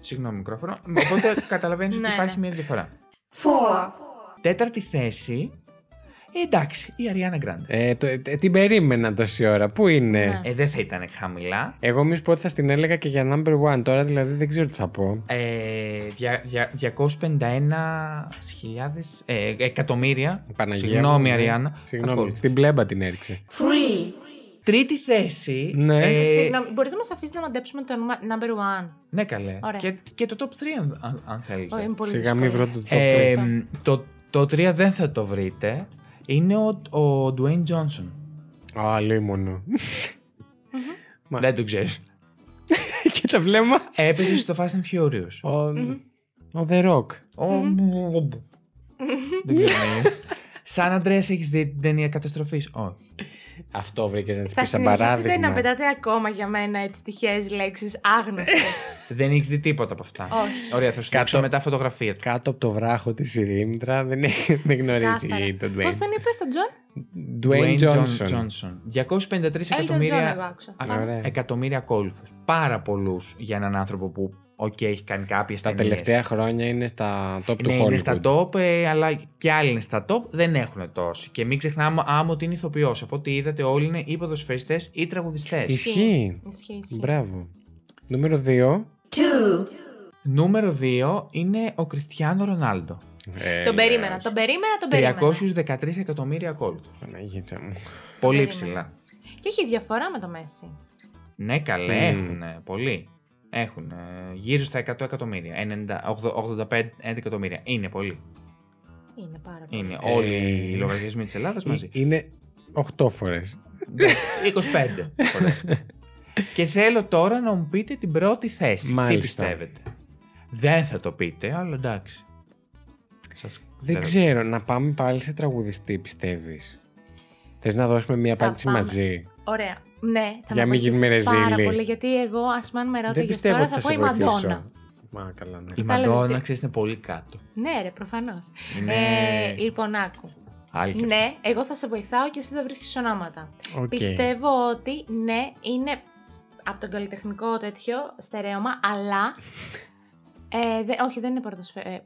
Συγγνώμη, μικρόφωνο. Οπότε καταλαβαίνεις ότι Ναι, υπάρχει ναι. μια διαφορά. Τέταρτη θέση. Ε, εντάξει, η Ariana Grande. Ε, το, ε, την περίμενα τόση ώρα. Πού είναι; Ναι. Ε, δεν θα ήταν χαμηλά. Εγώ μη σου πω ότι θα την έλεγα και για number one. Τώρα δηλαδή δεν ξέρω τι θα πω. Ε, δια- δια- 251.000 ε, εκατομμύρια. Παναγία Συγγνώμη, μου, ναι. Αριάννα. Συγγνώμη. Ακόλουθους. Στην πλέμπα την έριξε. Τρίτη θέση. Ναι. ε, Συγγνώμη, μπορείς να μας αφήσεις να μαντέψουμε το νούμα- number one. ναι, καλέ. Ωραία. Και, και το top 3, αν, αν, αν θέλετε. Ω, είναι πολύ Σιγά μη δύσκολο. βρω το top Ε, three. το, το 3 δεν θα το βρείτε. Είναι ο, ο Dwayne Johnson. Α, λίμωνο. Μα- Δεν το ξέρεις. και τα βλέμμα. Έπαιζε στο Fast and Furious. Ο, ο The Rock. Ο... Δεν ξέρω. αν είναι. Σαν Αντρέα, έχεις δει την ταινία καταστροφής; Όχι. Αυτό βρήκες να τη Θα πεις σαν συνεχίσετε παράδειγμα. να πετάτε ακόμα για μένα έτσι τυχαίες λέξεις άγνωστες. Δεν έχεις δει τίποτα από αυτά. Όχι. Ωραία, θα σου Κάτω. δείξω μετά φωτογραφία του. Κάτω από το βράχο της Ηρήμητρα δεν, έχει- δεν γνωρίζει Κάθαρα. τον Πώς Dwayne. τον είπες τον Τζον; Dwayne John- Johnson. Johnson. 253 Elton John εγώ εκατομμύρια, άκουσα. α, Ωραία. εκατομμύρια ακόλουθους. Πάρα πολλούς για έναν άνθρωπο που οκ, έχει κάνει κάποιες Τα τελευταία χρόνια είναι στα top του Ναι, Hollywood. είναι στα top, ε, αλλά και άλλοι είναι στα top, δεν έχουν τόσοι. Και μην ξεχνάμε άμα ότι είναι ηθοποιός. Από ό,τι είδατε, όλοι είναι ή ποδοσφαιριστές ή τραγουδιστές. Ισχύει. Ισχύει, ισχύει. Μπράβο. Νούμερο 2. Νούμερο 2 είναι ο Κριστιανό Ρονάλντο. Τον περίμενα, τον περίμενα, τον περίμενα. 313 εκατομμύρια ακόλουθους. Παναγίτσα μου. Πολύ περίμενα. ψηλά. Και έχει διαφορά με το Μέση. Ναι, καλέ, Μμμ. έχουν πολύ. Έχουν ε, γύρω στα 100 εκατομμύρια. 90, 85 εκατομμύρια. Είναι πολύ. Είναι πάρα πολύ. Είναι Ε, όλοι οι λογαριασμοί της Ελλάδας μαζί. Είναι 8 φορές. Ναι, 25 φορές. Και θέλω τώρα να μου πείτε την πρώτη θέση. Τι Μάλιστα. πιστεύετε; Δεν θα το πείτε, αλλά εντάξει. Σας Δεν λέω. ξέρω, να πάμε πάλι σε τραγουδιστή πιστεύεις; Θες να δώσουμε μια Θα απάντηση πάμε. μαζί; Ωραία. Ναι, θα Για με μην γίνουμε βοηθήσεις πάρα ρεζίλοι. πολύ, γιατί εγώ, ας πούμε, αν με Δεν ρώτηγες πιστεύω τώρα, ότι θα θα πω σε η Μαντόνα. βοηθήσω. Μα καλά, ναι. Η Κατάλαβε Μαντόνα, τι. ξέρεις, είναι πολύ κάτω. Ναι, ρε, προφανώς. Είναι... Ε, λοιπόν, άκου. Άλλη και Ναι, εγώ θα σε βοηθάω και εσύ θα βρίσκεις ονόματα. Οκ. Πιστεύω ότι ναι, είναι από τον καλλιτεχνικό τέτοιο στερέωμα, αλλά. Ε, δε- όχι, δεν είναι πορτοσφαίρι.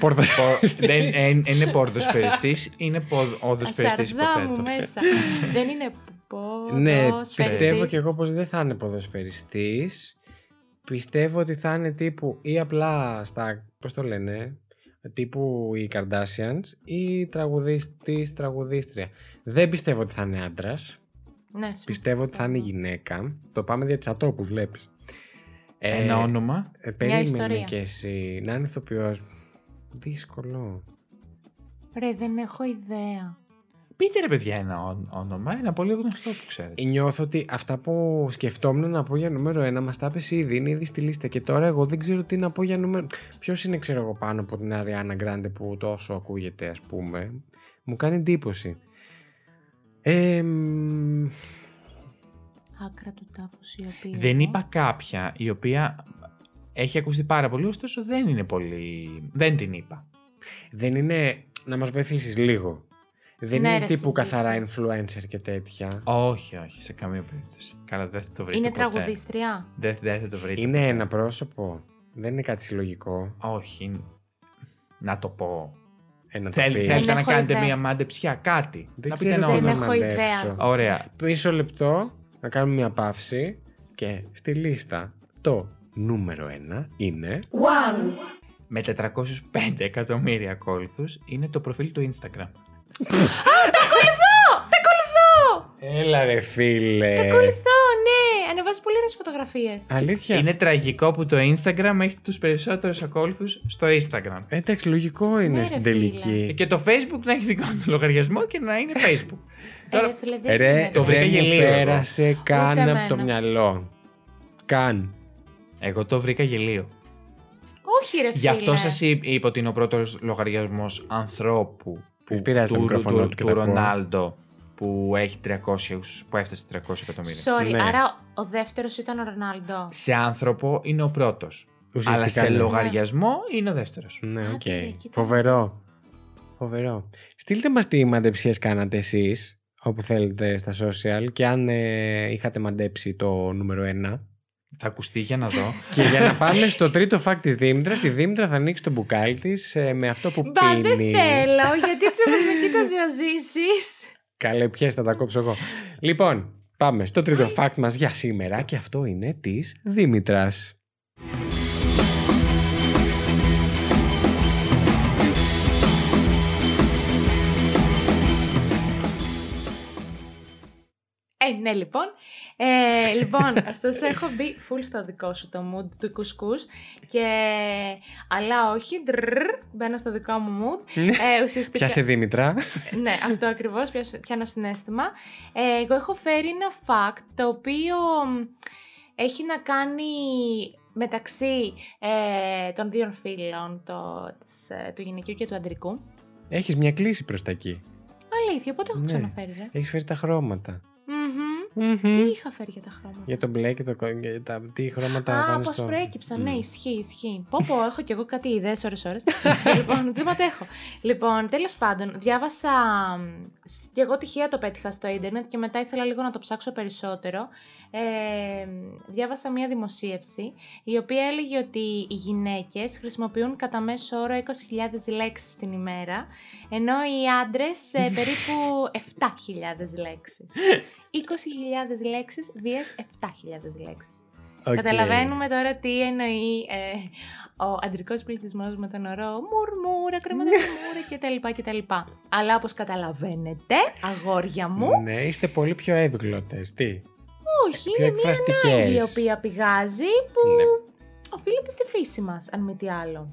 Πορδοσφαιριστής. Δεν ε, είναι πορδοσφαιριστής, είναι ποδοσφαιριστής Σαρδά μου υποθέτω. μέσα. δεν είναι Ναι, ποδοσφαιριστής. πιστεύω και εγώ πως δεν θα είναι ποδοσφαιριστής. Πιστεύω ότι θα είναι τύπου ή απλά στα, πώς το λένε, τύπου οι Kardashians ή τραγουδίστης, τραγουδίστρια. Δεν πιστεύω ότι θα είναι άντρας. Ναι, Πιστεύω ότι θα είναι γυναίκα. Το πάμε για τσατό που βλέπεις. Ε, Ένα όνομα. ε, περίμενε ιστορία. και εσύ. Να είναι ηθοποιός. Δύσκολο. Ρε, δεν έχω ιδέα. Πείτε ρε παιδιά ένα ό- όνομα, ένα πολύ γνωστό που ξέρετε. Νιώθω ότι αυτά που σκεφτόμουν να πω για νούμερο ένα μας τα είπες ήδη, είναι ήδη στη λίστα. Και τώρα εγώ δεν ξέρω τι να πω για νούμερο. Ποιος είναι, ξέρω εγώ, πάνω από την Αριάννα Γκράντε που τόσο ακούγεται, ας πούμε. Μου κάνει εντύπωση. Ε, μ, Άκρα του τάφους σιωπή. Δεν εγώ. είπα κάποια η οποία έχει ακουστεί πάρα πολύ, ωστόσο δεν είναι πολύ... Δεν την είπα. δεν είναι. Να μας βοηθήσεις λίγο. Δεν Ναι, είναι ρε, τύπου εσύ, καθαρά εσύ. influencer και τέτοια. Όχι, όχι, σε καμία περίπτωση. Καλά, δεν θα το βρείτε Είναι ποτέ. τραγουδίστρια; Δεν, δεν θα το βρείτε Είναι ποτέ. ένα πρόσωπο. Δεν είναι κάτι συλλογικό. Όχι. είναι- Να το πω. Ένα το Θέλ, πεις. θέλετε Δεν να έχω κάνετε ιδέα. μία μάντεψιά, κάτι. Δεν να ξέρω πείτε τι ένα Δεν να όνομα. έχω μαντέψω. ιδέας. Ωραία. Μισό λεπτό να κάνουμε μια παύση και στη λίστα το νούμερο 1 είναι. Με 405 εκατομμύρια ακόλουθους είναι το προφίλ του Instagram. Έλα ρε φίλε. Τα ακολουθώ, ναι. Ανεβάζεις πολύ ωραίες φωτογραφίες. Αλήθεια. Είναι τραγικό που το Instagram έχει τους περισσότερους ακόλουθους στο Instagram. Εντάξει, λογικό είναι Ναι, ρε, στην φίλε. τελική. Και το Facebook να έχει δικό του λογαριασμό και να είναι Facebook. Τώρα, Ε, φίλε, δεν Ρε, γίνεται. το βρήκα δεν μου γελίο εγώ. πέρασε καν Ούτε από το εμένα. μυαλό. Καν. εγώ το βρήκα γελοίο. Όχι, ρε φίλε. Γι' αυτό σας είπ- είπα ότι είναι ο πρώτος λογαριασμός ανθρώπου που, Ποιος πειράζει το του, μικρόφωνο του, του και του τα ακούω. Ρονάλντο που, έχει 300, που έφτασε 300 εκατομμύρια. Sorry, Ναι. άρα ο δεύτερος ήταν ο Ρονάλντο. Σε άνθρωπο είναι ο πρώτος. Ουσιαστικά. Αλλά σε ναι. λογαριασμό είναι ο δεύτερος. Ναι, Άντε, οκ. ρε, κοίτα να Φοβερό. δεις. Φοβερό. Στείλτε μας τι μαντεψιές κάνατε εσείς όπου θέλετε στα social και αν ε, είχατε μαντέψει το νούμερο 1. Θα ακουστεί για να δω. και για να πάμε στο τρίτο φακ της Δήμητρας, η Δήμητρα θα ανοίξει το μπουκάλι της ε, με αυτό που Μπα, δεν πίνει. θέλω, γιατί έτσι όπως με κοίταζε ο Ζήσης. Καλέ, ποιες θα τα κόψω εγώ. λοιπόν, πάμε στο τρίτο φακ μας για σήμερα και αυτό είναι της Δήμητρας. Ε, ναι, λοιπόν. Ε, λοιπόν, ωστόσο έχω μπει full στο δικό σου το mood του κουσκούς και... Αλλά όχι, ντρρρ, μπαίνω στο δικό μου mood. Ε, ουσιαστικά... Πιάσε Δήμητρα. ναι, αυτό ακριβώς, πιάσ- πιάνω συνέστημα. Ε, εγώ έχω φέρει ένα fact το οποίο μ, έχει να κάνει μεταξύ ε, των δύο φίλων, το, της, ε, του γυναικείου και του αντρικού. Έχεις μια κλίση προς τα εκεί. Αλήθεια, πότε έχω Ναι. ξαναφέρει, ρε; Έχεις φέρει τα χρώματα. Μμμ. Μμμ. Τι είχα φέρει για τα χρώματα; Για το μπλε και το κο- και τα, τι χρώματα Α, πάνε πώ στο... προέκυψαν. Ναι, Μμ. ισχύει, ισχύει. Πω, πω, έχω κι εγώ κάτι ιδέες ώρες-ώρες. λοιπόν, δεν έχω. Λοιπόν, τέλος πάντων, διάβασα. μ, σ- και εγώ τυχαία το πέτυχα στο ίντερνετ και μετά ήθελα λίγο να το ψάξω περισσότερο. Ε, διάβασα μία δημοσίευση η οποία έλεγε ότι οι γυναίκες χρησιμοποιούν κατά μέσο όρο 20.000 λέξεις την ημέρα ενώ οι άντρες ε, περίπου 7.000 λέξεις. 20.000 λέξεις vs 7.000 λέξεις. Οκ. Καταλαβαίνουμε τώρα τι εννοεί ε, ο αντρικός πληθυσμός με τον όρο μουρμούρα, κρεβατομουρμούρα κτλ. κτλ. Αλλά όπως καταλαβαίνετε, αγόρια μου, Ναι, είστε πολύ πιο εύγλωτες. Τι; Όχι, πιο είναι μια εκφραστικές. ανάγκη η οποία πηγάζει που Ναι. οφείλεται στη φύση μας, αν μη τι άλλο.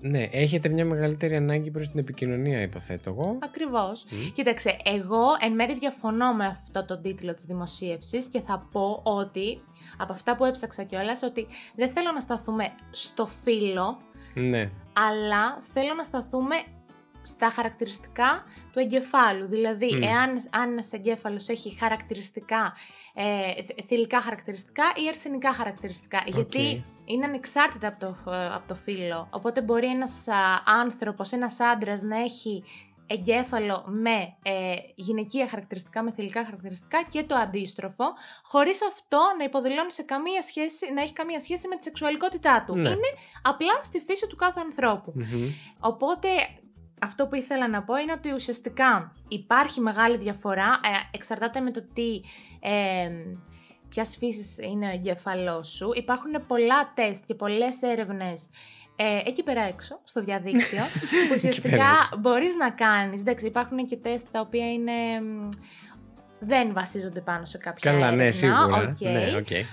Ναι, έχετε μια μεγαλύτερη ανάγκη προς την επικοινωνία, υποθέτω εγώ. Ακριβώς. Μμ. Κοίταξε, εγώ εν μέρει διαφωνώ με αυτό το τίτλο της δημοσίευσης και θα πω ότι, από αυτά που έψαξα κιόλας, ότι δεν θέλω να σταθούμε στο φύλλο, Ναι. αλλά θέλω να σταθούμε στα χαρακτηριστικά του εγκεφάλου. Δηλαδή, Μμ. εάν αν ένας εγκέφαλος έχει χαρακτηριστικά, ε, θ- θηλυκά χαρακτηριστικά ή αρσενικά χαρακτηριστικά. Γιατί είναι ανεξάρτητα από το, ε, από το φύλλο. Οπότε μπορεί ένας α, άνθρωπος, ένας άντρας να έχει εγκέφαλο με ε, γυναικεία χαρακτηριστικά, με θηλυκά χαρακτηριστικά και το αντίστροφο, χωρίς αυτό να υποδηλώνει σε καμία σχέση, να έχει καμία σχέση με τη σεξουαλικότητά του. Ναι. Είναι απλά στη φύση του κάθε ανθρώπου. Μμμ. Οπότε αυτό που ήθελα να πω είναι ότι ουσιαστικά υπάρχει μεγάλη διαφορά, ε, εξαρτάται με το τι, ε, ποιας φύσης είναι ο εγκέφαλός σου. Υπάρχουν πολλά τεστ και πολλές έρευνες ε, εκεί πέρα έξω, στο διαδίκτυο, που ουσιαστικά πέρα έξω. μπορείς να κάνεις. Εντάξει, υπάρχουν και τεστ τα οποία είναι... μ, δεν βασίζονται πάνω σε κάποια Καλά, έρευνα. ναι, σίγουρα. οκ. Ναι, οκ. Ε,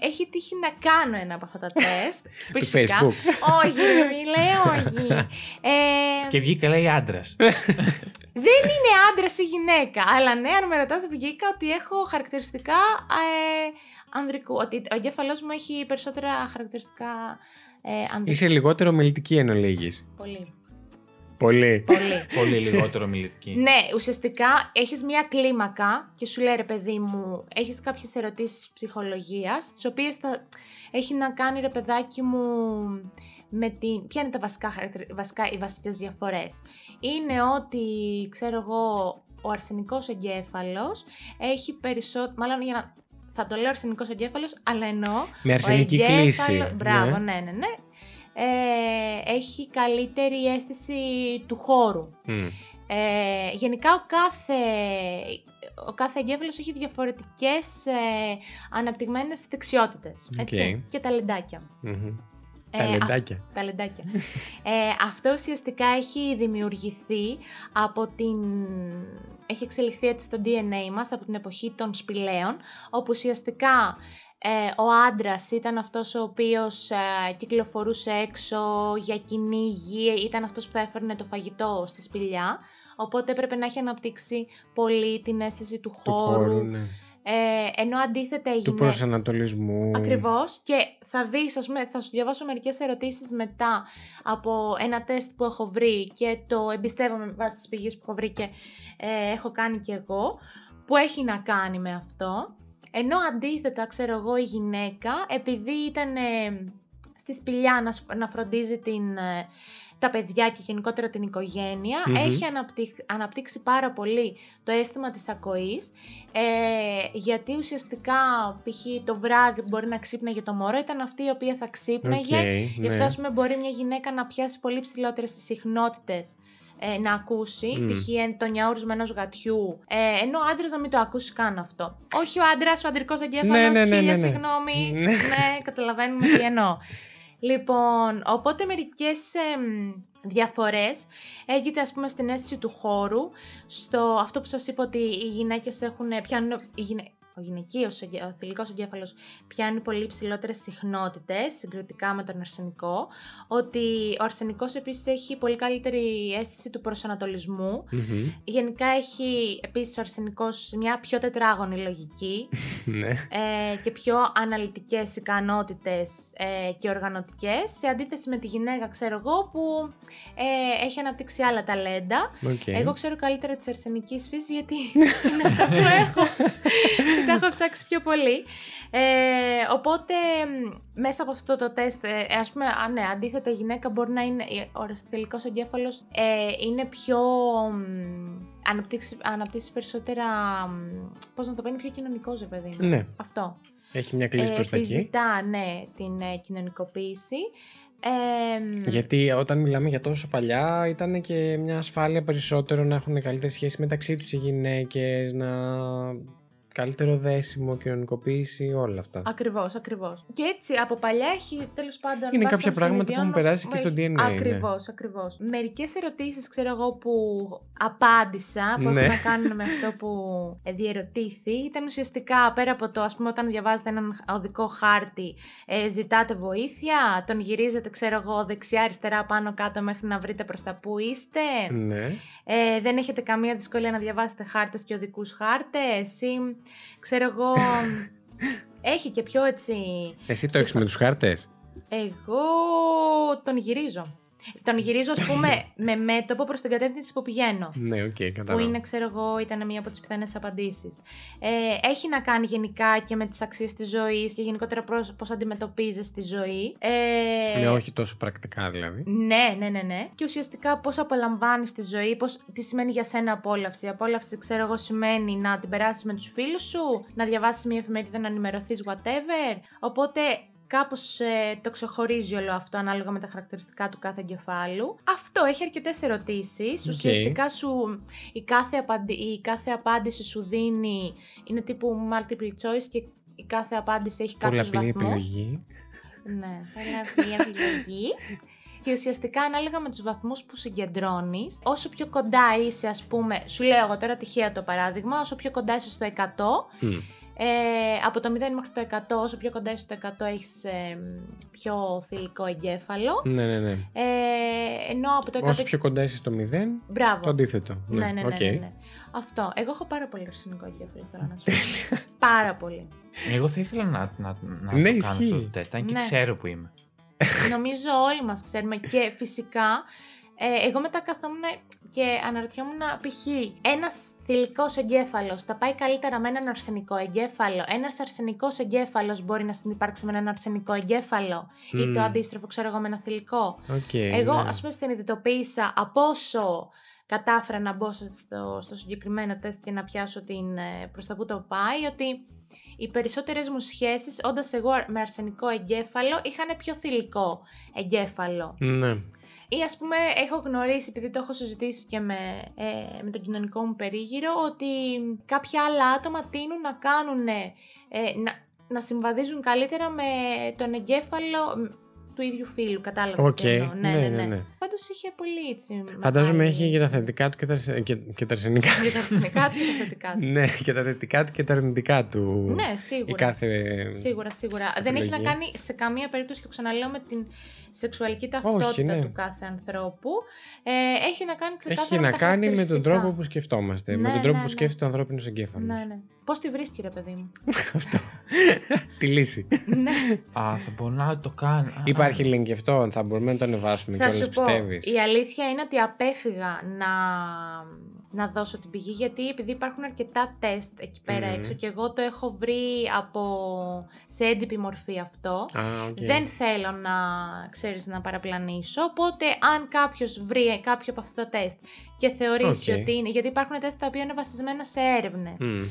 έχει τύχει να κάνω ένα από αυτά τα τεστ. Του Φυσικά. Facebook. Όχι, μωρέ, όχι. Ε, Και βγήκα λέει άντρας. δεν είναι άντρας ή γυναίκα. Αλλά ναι, αν με ρωτάς, βγήκα ότι έχω χαρακτηριστικά ε, ανδρικού. Ότι ο εγκέφαλός μου έχει περισσότερα χαρακτηριστικά ε, ανδρικού. Είσαι λιγότερο μιλητική εν ολίγης. Πολύ. Πολύ. Πολύ. Πολύ λιγότερο μιλητική. ναι, ουσιαστικά έχεις μία κλίμακα και σου λέει ρε παιδί μου, έχεις κάποιες ερωτήσεις ψυχολογίας, τις οποίες θα έχει να κάνει ρε παιδάκι μου με την... Ποια είναι τα βασικά, χαρακτηρι- βασικά οι βασικές διαφορές. Είναι ότι, ξέρω εγώ, ο αρσενικός εγκέφαλος έχει περισσότερο... Μάλλον για να... Θα το λέω αρσενικός εγκέφαλος, αλλά εννοώ Με ο αρσενική εγκέφαλο- κλίση. Μπράβο, Ναι. ναι, ναι, ναι. Ε, έχει καλύτερη αίσθηση του χώρου. Μμ. Ε, γενικά ο κάθε, ο κάθε εγκέφαλος έχει διαφορετικές ε, αναπτυγμένες δεξιότητες, έτσι, Οκ. και ταλεντάκια. Μμμ. Ε, Ταλεντάκια. αυ- ταλεντάκια. ε, αυτό ουσιαστικά έχει δημιουργηθεί από την... Έχει εξελιχθεί έτσι στο DNA μας από την εποχή των σπηλαίων, όπου ουσιαστικά ε, ο άντρας ήταν αυτός ο οποίος ε, κυκλοφορούσε έξω για κυνήγι, ήταν αυτός που θα έφερνε το φαγητό στη σπηλιά, οπότε έπρεπε να έχει αναπτύξει πολύ την αίσθηση του, Του χώρου, χώρου, ναι. ε, ενώ αντίθετα η Του γυναίκα... προσανατολισμού. Ακριβώς και θα δεις, ας πούμε, θα σου διαβάσω μερικές ερωτήσεις μετά από ένα τεστ που έχω βρει και το εμπιστεύομαι με βάση τις πηγές που έχω βρει και ε, έχω κάνει και εγώ, που έχει να κάνει με αυτό. Ενώ αντίθετα, ξέρω εγώ, η γυναίκα, επειδή ήταν ε, στη σπηλιά να, σ- να φροντίζει την, ε, τα παιδιά και γενικότερα την οικογένεια, Μμμ. έχει αναπτύχ- αναπτύξει πάρα πολύ το αίσθημα της ακοής, ε, γιατί ουσιαστικά π.χ. το βράδυ που μπορεί να ξύπναγε το μωρό ήταν αυτή η οποία θα ξύπναγε. Οκ, Γι' ναι. αυτό, ας πούμε, μπορεί μια γυναίκα να πιάσει πολύ ψηλότερες συχνότητες ε, να ακούσει, Μμ. π.χ. εν- το νιαούρισμα ενός γατιού, ε, ενώ ο άντρας να μην το ακούσει καν αυτό. Όχι ο άντρας, ο αντρικός εγκέφαλος, Ναι, ναι, ναι, χίλια ναι, ναι. συγγνώμη. Ναι. ναι, καταλαβαίνουμε τι εννοώ. Λοιπόν, οπότε μερικές εμ, διαφορές έγινε ας πούμε στην αίσθηση του χώρου, στο αυτό που σας είπα ότι οι γυναίκες έχουν, πιάνουν, οι γυναί... ο γυναικείος, εγγε- ο θηλυκός εγκέφαλος πιάνει πολύ ψηλότερες συχνότητες συγκριτικά με τον αρσενικό, ότι ο αρσενικός επίσης έχει πολύ καλύτερη αίσθηση του προσανατολισμού, Μμμ. γενικά έχει επίσης ο αρσενικός μια πιο τετράγωνη λογική, Ναι. ε, και πιο αναλυτικές ικανότητες ε, και οργανωτικές σε αντίθεση με τη γυναίκα ξέρω εγώ που ε, έχει αναπτύξει άλλα ταλέντα. Οκ. Εγώ ξέρω καλύτερα της αρσενικής φύσης γιατί είναι αυτά που έχω και τα έχω ψάξει πιο πολύ. Ε, οπότε μ, μέσα από αυτό το τεστ, ε, ας πούμε, α, ναι, αντίθετα η γυναίκα μπορεί να είναι, ο αριστοτελικός εγκέφαλος ε, είναι πιο, μ, αναπτύξει, αναπτύσσει περισσότερα, μ, πώς να το πω, είναι πιο κοινωνικός, ρε παιδί μου. Ναι, Αυτό. έχει μια κλίση προς τα εκεί. επιζητά, ναι, την ε, κοινωνικοποίηση. Ε, μ, Γιατί όταν μιλάμε για τόσο παλιά ήταν και μια ασφάλεια περισσότερο να έχουν καλύτερη σχέση μεταξύ τους οι γυναίκες, να καλύτερο δέσιμο, κοινωνικοποίηση, όλα αυτά. Ακριβώς, ακριβώς. Και έτσι από παλιά έχει τέλος πάντων. Είναι βάσει κάποια των πράγματα που συνειδητών, έχουν περάσει και στο έχει- DNA, ναι. Ακριβώς, ακριβώς. Μερικές ερωτήσεις, ξέρω εγώ, που απάντησα, που Ναι. έχουν να κάνουν με αυτό που διερωτήθη, ήταν ουσιαστικά πέρα από το, ας πούμε, όταν διαβάζετε έναν οδικό χάρτη, ε, ζητάτε βοήθεια, τον γυρίζετε, ξέρω εγώ, δεξιά-αριστερά, πάνω-κάτω μέχρι να βρείτε προς τα που είστε. Ναι. Ε, δεν έχετε καμία δυσκολία να διαβάσετε χάρτες και οδικούς χάρτες ή ξέρω εγώ έχει και πιο έτσι Εσύ το έχεις με τους χάρτες; εγώ τον γυρίζω τον γυρίζω ας πούμε με μέτωπο προς την κατεύθυνση που πηγαίνω Ναι, οκ, που κατάλαβα. είναι, ξέρω εγώ, ήταν μία από τις πιθανές απαντήσεις. Ε, έχει να κάνει γενικά και με τις αξίες της ζωής και γενικότερα πώς, πώς αντιμετωπίζεις τη ζωή. Ε, Ναι, όχι τόσο πρακτικά δηλαδή. Ναι, ναι, ναι, ναι. Και ουσιαστικά πώς απολαμβάνεις τη ζωή, πώς, τι σημαίνει για σένα απόλαυση. Απόλαυση, ξέρω εγώ, σημαίνει να την περάσεις με τους φίλους σου, να διαβάσεις μια εφημερίδα, να ενημερωθείς, whatever. Οπότε κάπως το ξεχωρίζει όλο αυτό ανάλογα με τα χαρακτηριστικά του κάθε εγκεφάλου. Αυτό έχει αρκετές ερωτήσεις. Οκ. Ουσιαστικά σου, η, κάθε απαντη, η κάθε απάντηση σου δίνει, είναι τύπου multiple choice και η κάθε απάντηση έχει κάποιους Πολλαπλή βαθμούς. επιλογή. Ναι, πολλαπλή επιλογή. Και ουσιαστικά ανάλογα με τους βαθμούς που συγκεντρώνεις, όσο πιο κοντά είσαι ας πούμε, σου λέω εγώ τώρα τυχαία το παράδειγμα, όσο πιο κοντά είσαι στο 100, Μμ. Ε, από το 0 μέχρι το 100, όσο πιο κοντά είσαι στο 100 έχεις ε, πιο θηλυκό εγκέφαλο. Ναι, ναι, ναι. Ε, ενώ από το 100... Όσο πιο κοντά είσαι στο 0, Μπράβο. το αντίθετο. Ναι, ναι, ναι, οκ. ναι, ναι. Αυτό. Εγώ έχω πάρα πολύ αρσενικό εγκέφαλο, θέλω να σου πω. πάρα πολύ. Εγώ θα ήθελα να, να, να Ναι, το κάνω ισχύει. αυτό το τεστ, αν και Ναι. ξέρω που είμαι. Νομίζω όλοι μας ξέρουμε και φυσικά ε, εγώ μετά καθόμουν και αναρωτιόμουν π.χ. ένας θηλυκός εγκέφαλος θα πάει καλύτερα με έναν αρσενικό εγκέφαλο; Ένας αρσενικός εγκέφαλος μπορεί να συνυπάρξει με έναν αρσενικό εγκέφαλο; Ή το Μμμ. αντίστροφο ξέρω εγώ με ένα θηλυκό; Οκ, Εγώ ναι. ας πούμε συνειδητοποίησα από όσο κατάφερα να μπω στο, στο συγκεκριμένο τεστ και να πιάσω την ε, προς τα που το πάει ότι οι περισσότερες μου σχέσεις όντας εγώ με αρσενικό εγκέφαλο είχαν πιο θηλυκό εγκέφαλο. Ναι. Ή ας πούμε έχω γνωρίσει, επειδή το έχω συζητήσει και με, ε, με τον κοινωνικό μου περίγυρο, ότι κάποια άλλα άτομα τείνουν να κάνουν, ε, να, να συμβαδίζουν καλύτερα με τον εγκέφαλο του ίδιου φύλου, κατάλαβες Οκ. τι εννοώ. Ναι, ναι, ναι. ναι. Πάντως είχε πολύ έτσι. Φαντάζομαι μεγάλη- έχει και τα θετικά του και τα, αρσε- και, και τα αρσενικά Για τα αρσενικά του και τα θετικά του. ναι, και τα θετικά του και τα αρνητικά του. Ναι, Η σίγουρα. κάθε. Σίγουρα, σίγουρα. Δεν έχει να επιλογή. κάνει σε καμία περίπτωση, το ξαναλέω, με την σεξουαλική ταυτότητα ναι. του κάθε ανθρώπου. Ε, έχει να κάνει ξεκάθαρα Έχει με να τα κάνει με τον χαρακτηριστικά. τρόπο που σκεφτόμαστε. με Ναι, τον τρόπο ναι, που ναι. σκέφτεται ο ανθρώπινος εγκέφαλος. Ναι, ναι. Πώς τη βρίσκει, ρε παιδί μου. Αυτό. Τη λύση. ναι. Α, θα μπορώ να το κάνω. Α, Υπάρχει link γι' αυτό, θα μπορούμε να το ανεβάσουμε Θα και σου όλες πω, πιστεύεις; η αλήθεια είναι ότι απέφυγα να, να δώσω την πηγή γιατί επειδή υπάρχουν αρκετά τεστ εκεί πέρα Μμμ. έξω και εγώ το έχω βρει από, σε έντυπη μορφή αυτό. Α, οκ. Δεν θέλω να, ξέρεις, να παραπλανήσω, οπότε αν κάποιος βρει κάποιο από αυτά τα τεστ και θεωρήσει Οκ. ότι είναι, γιατί υπάρχουν τεστ τα οποία είναι βασισμένα σε έρευνες Μμ.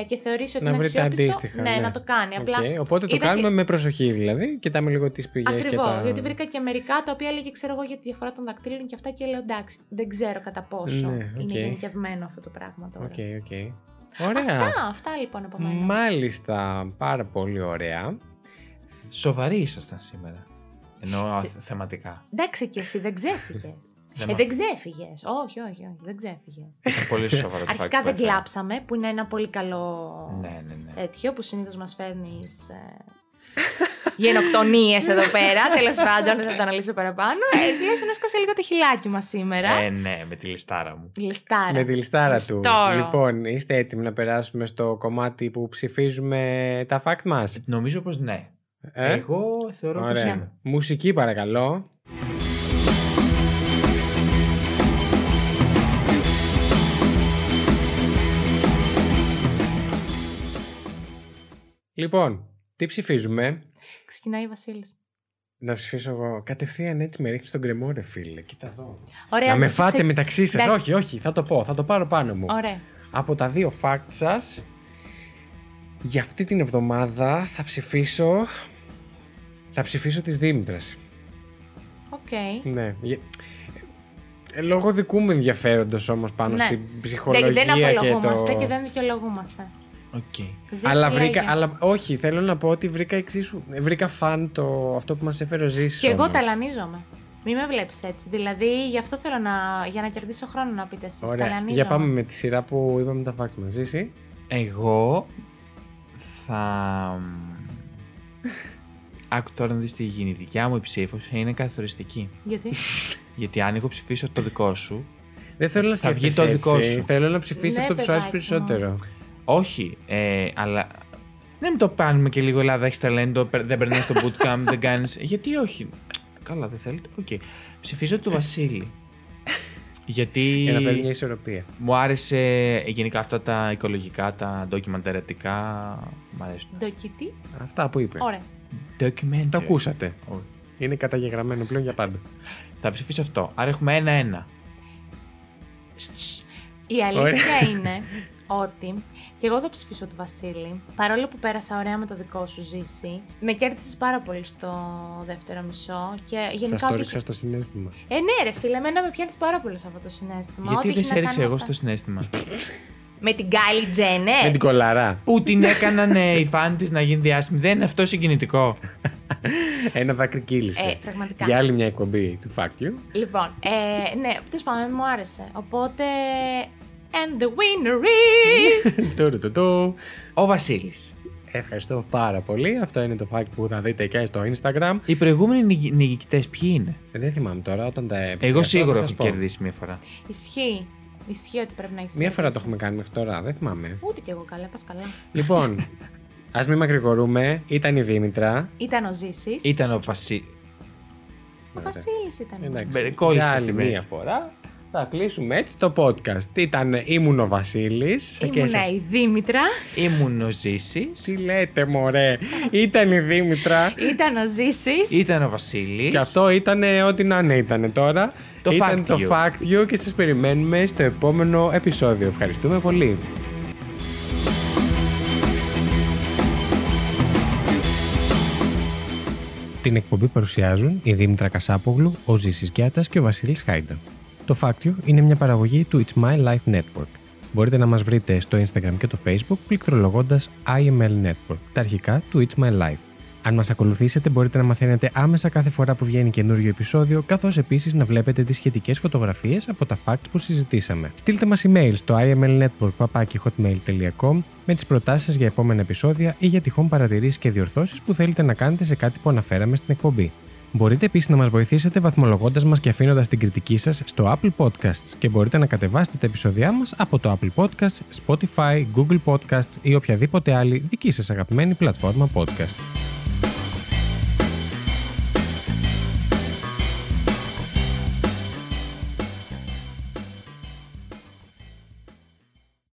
Ε, και θεωρήσει ότι Να είναι βρει τα αξιόπιστο, αντίστοιχα. ναι, να το κάνει. Οκ, Απλά Οπότε το είδα κάνουμε και- με προσοχή δηλαδή. Κοιτάμε λίγο τις πηγές και Ακριβώς, τα. γιατί βρήκα και μερικά τα οποία έλεγε, ξέρω εγώ, για τη διαφορά των δακτύλων και αυτά και λέω εντάξει, δεν ξέρω κατά πόσο Ναι, οκ. είναι γενικευμένο αυτό το πράγμα τώρα. Οκ, οκ. Ωραία. Αυτά, αυτά λοιπόν από μένα. Μάλιστα, πάρα πολύ ωραία. Σοβαροί ήσασταν σήμερα. Ενώ Σε- α, θεματικά. Εντάξει και εσύ δεν ξέφυγες. Δεν ε, μ' δεν ξέφυγες. Όχι, όχι, όχι, δεν ξέφυγες. Ήταν πολύ σοβαρό το Αρχικά φάκι που δεν έφερα. κλάψαμε, που είναι ένα πολύ καλό Ναι, ναι, ναι. τέτοιο που συνήθως μας φέρνεις. Ε, Γενοκτονίες εδώ πέρα. Τέλος πάντων, δεν θα το αναλύσω παραπάνω. Ε, τουλάχιστον έσκασε λίγο το χιλάκι μας σήμερα. Ε, ναι, με τη λιστάρα μου. Λιστάρα. Με τη λιστάρα του. Λιστάρα. Λοιπόν, είστε έτοιμοι να περάσουμε στο κομμάτι που ψηφίζουμε τα fact μας; Νομίζω πως ναι. Ε; Εγώ θεωρώ πως Ωραία. είμαι. Μουσική παρακαλώ. Λοιπόν, τι ψηφίζουμε; Ξεκινάει η Βασίλη. Να ψηφίσω εγώ. Κατευθείαν έτσι με ρίχνει στον κρεμό, ρε φίλε. Κοίτα εδώ. Ωραία. να με σας φάτε ξε- μεταξύ σας. Εντάξει. Όχι, όχι, θα το πω. Θα το πάρω πάνω μου. Ωραία. Από τα δύο fact σας, για αυτή την εβδομάδα θα ψηφίσω. Θα ψηφίσω της Δήμητρας. Οκ. Ναι. Γε- ε, Λόγω δικού μου ενδιαφέροντος όμως πάνω Ναι. στην Δεν, ψυχολογία δεν και απολογούμαστε το... και, δεν δικαιολογούμαστε. Οκ. Ζήση Αλλά λέγε. βρήκα, αλλά όχι, θέλω να πω ότι βρήκα εξίσου. Βρήκα fun το, αυτό που μας έφερε ο Ζήσης Και εγώ όμως. ταλανίζομαι. Μην με βλέπεις έτσι. Δηλαδή, γι' αυτό θέλω να. για να κερδίσω χρόνο να πείτε εσείς. Ωραία. Ταλανίζομαι. Για πάμε με τη σειρά που είπαμε τα facts μας. Ζήση. Εγώ θα. Άκου τώρα να δεις τι γίνεται. Η δικιά μου η ψήφος είναι καθοριστική. Γιατί; Γιατί αν εγώ ψηφίσω το δικό σου, Δεν θέλω να Θα βγει σκέφτεσαι το δικό έτσι. σου. Θέλω να ψηφίσεις Ναι, αυτό που σου άρεσε παιδάκι μου. περισσότερο. Όχι, ε, αλλά δεν μου το κάνουμε και λίγο Ελλάδα, έχεις ταλέντο, περ- δεν περνάει στο bootcamp, δεν κάνεις. Γιατί όχι. Καλά, δεν θέλετε. Οκ. Ψηφίζω του Βασίλη. Γιατί Για να φέρει μια ισορροπία. μου άρεσε γενικά αυτά τα οικολογικά, τα ντοκιμαντερατικά. Μ' αρέσουν. Ντοκιτή. Αυτά που είπε. Ωραία. Documentary. Το ακούσατε. Όχι. Είναι καταγεγραμμένο πλέον για πάντα. Θα ψηφίσω αυτό. Άρα έχουμε ένα-ένα. Στς. Η αλήθεια Ωραία. είναι ότι και εγώ θα ψηφίσω του Βασίλη. Παρόλο που πέρασα ωραία με το δικό σου ζήσει, με κέρδισες πάρα πολύ στο δεύτερο μισό. Και γενικά. Σα το ό,τι ρίξα είχε- στο συνέστημα. Ε, ναι, ρε φίλε, εμένα με πιάνεις πάρα πολύ σε αυτό το συνέστημα. Γιατί Ό,τι δεν έχει σε να έριξα κάνει εγώ με στο αυτά. συνέστημα; Με την Κάλι Τζένερ. Με την κολαρά. Που την έκαναν οι φαν της να γίνει διάσημη. Δεν είναι αυτό συγκινητικό. Ένα δάκρυ κύλησε. Ε, πραγματικά. Για άλλη μια εκπομπή του Fact You. Λοιπόν, ε, ναι, τέλος πάντων, μου άρεσε. Οπότε. And the winner is. Τουρου του του. Ο Βασίλης. Ευχαριστώ πάρα πολύ. Αυτό είναι το fact που θα δείτε και στο Instagram. Οι προηγούμενοι νικητές ποιοι είναι; Ε, Δεν θυμάμαι τώρα όταν τα έπαιξα. Εγώ αυτό θα σίγουρα σας έχω πω. κερδίσει μία φορά. Ισχύει. Ισχύει ότι πρέπει να έχεις. Μία φορά το έχουμε κάνει μέχρι τώρα, δεν θυμάμαι. Ούτε κι εγώ καλά, πας καλά. Λοιπόν, ας μην μακρηγορούμε. Ήταν η Δήμητρα. Ήταν ο Ζήσης. Ήταν ο Βασίλη. Ο Βασίλης ήταν. Εντάξει. Μπε- κόλλησες Για στη άλλη μέση. μία φορά θα κλείσουμε έτσι το podcast. Ήταν, ήμουν ο Βασίλης. και Ήμουνα εσείς. η Δήμητρα. Ήμουν ο Ζήσης. Τι λέτε μωρέ. ήταν η Δήμητρα. Ήταν ο Ζήσης. Ήταν ο Βασίλης. και αυτό ήταν ό,τι να είναι ήταν τώρα. Το ήταν Fact το You. Fact You και σας περιμένουμε στο επόμενο επεισόδιο. Ευχαριστούμε πολύ. Την εκπομπή παρουσιάζουν η Δήμητρα Κασάπογλου, ο Ζήσης Γιάτας και ο Βασίλης Χάιντα. Το Fact You είναι μια παραγωγή του It's My Life Network. Μπορείτε να μας βρείτε στο Instagram και το Facebook πληκτρολογώντας IML Network, τα αρχικά του It's My Life. Αν μας ακολουθήσετε μπορείτε να μαθαίνετε άμεσα κάθε φορά που βγαίνει καινούριο επεισόδιο, καθώς επίσης να βλέπετε τις σχετικές φωτογραφίες από τα facts που συζητήσαμε. Στείλτε μας email στο imlnetwork.hotmail.com με τις προτάσεις σας για επόμενα επεισόδια ή για τυχόν παρατηρήσεις και διορθώσεις που θέλετε να κάνετε σε κάτι που αναφέραμε στην εκπομπή. Μπορείτε επίσης να μας βοηθήσετε βαθμολογώντας μας και αφήνοντας την κριτική σας στο Apple Podcasts και μπορείτε να κατεβάσετε τα επεισόδια μας από το Apple Podcasts, Spotify, Google Podcasts ή οποιαδήποτε άλλη δική σας αγαπημένη πλατφόρμα podcast.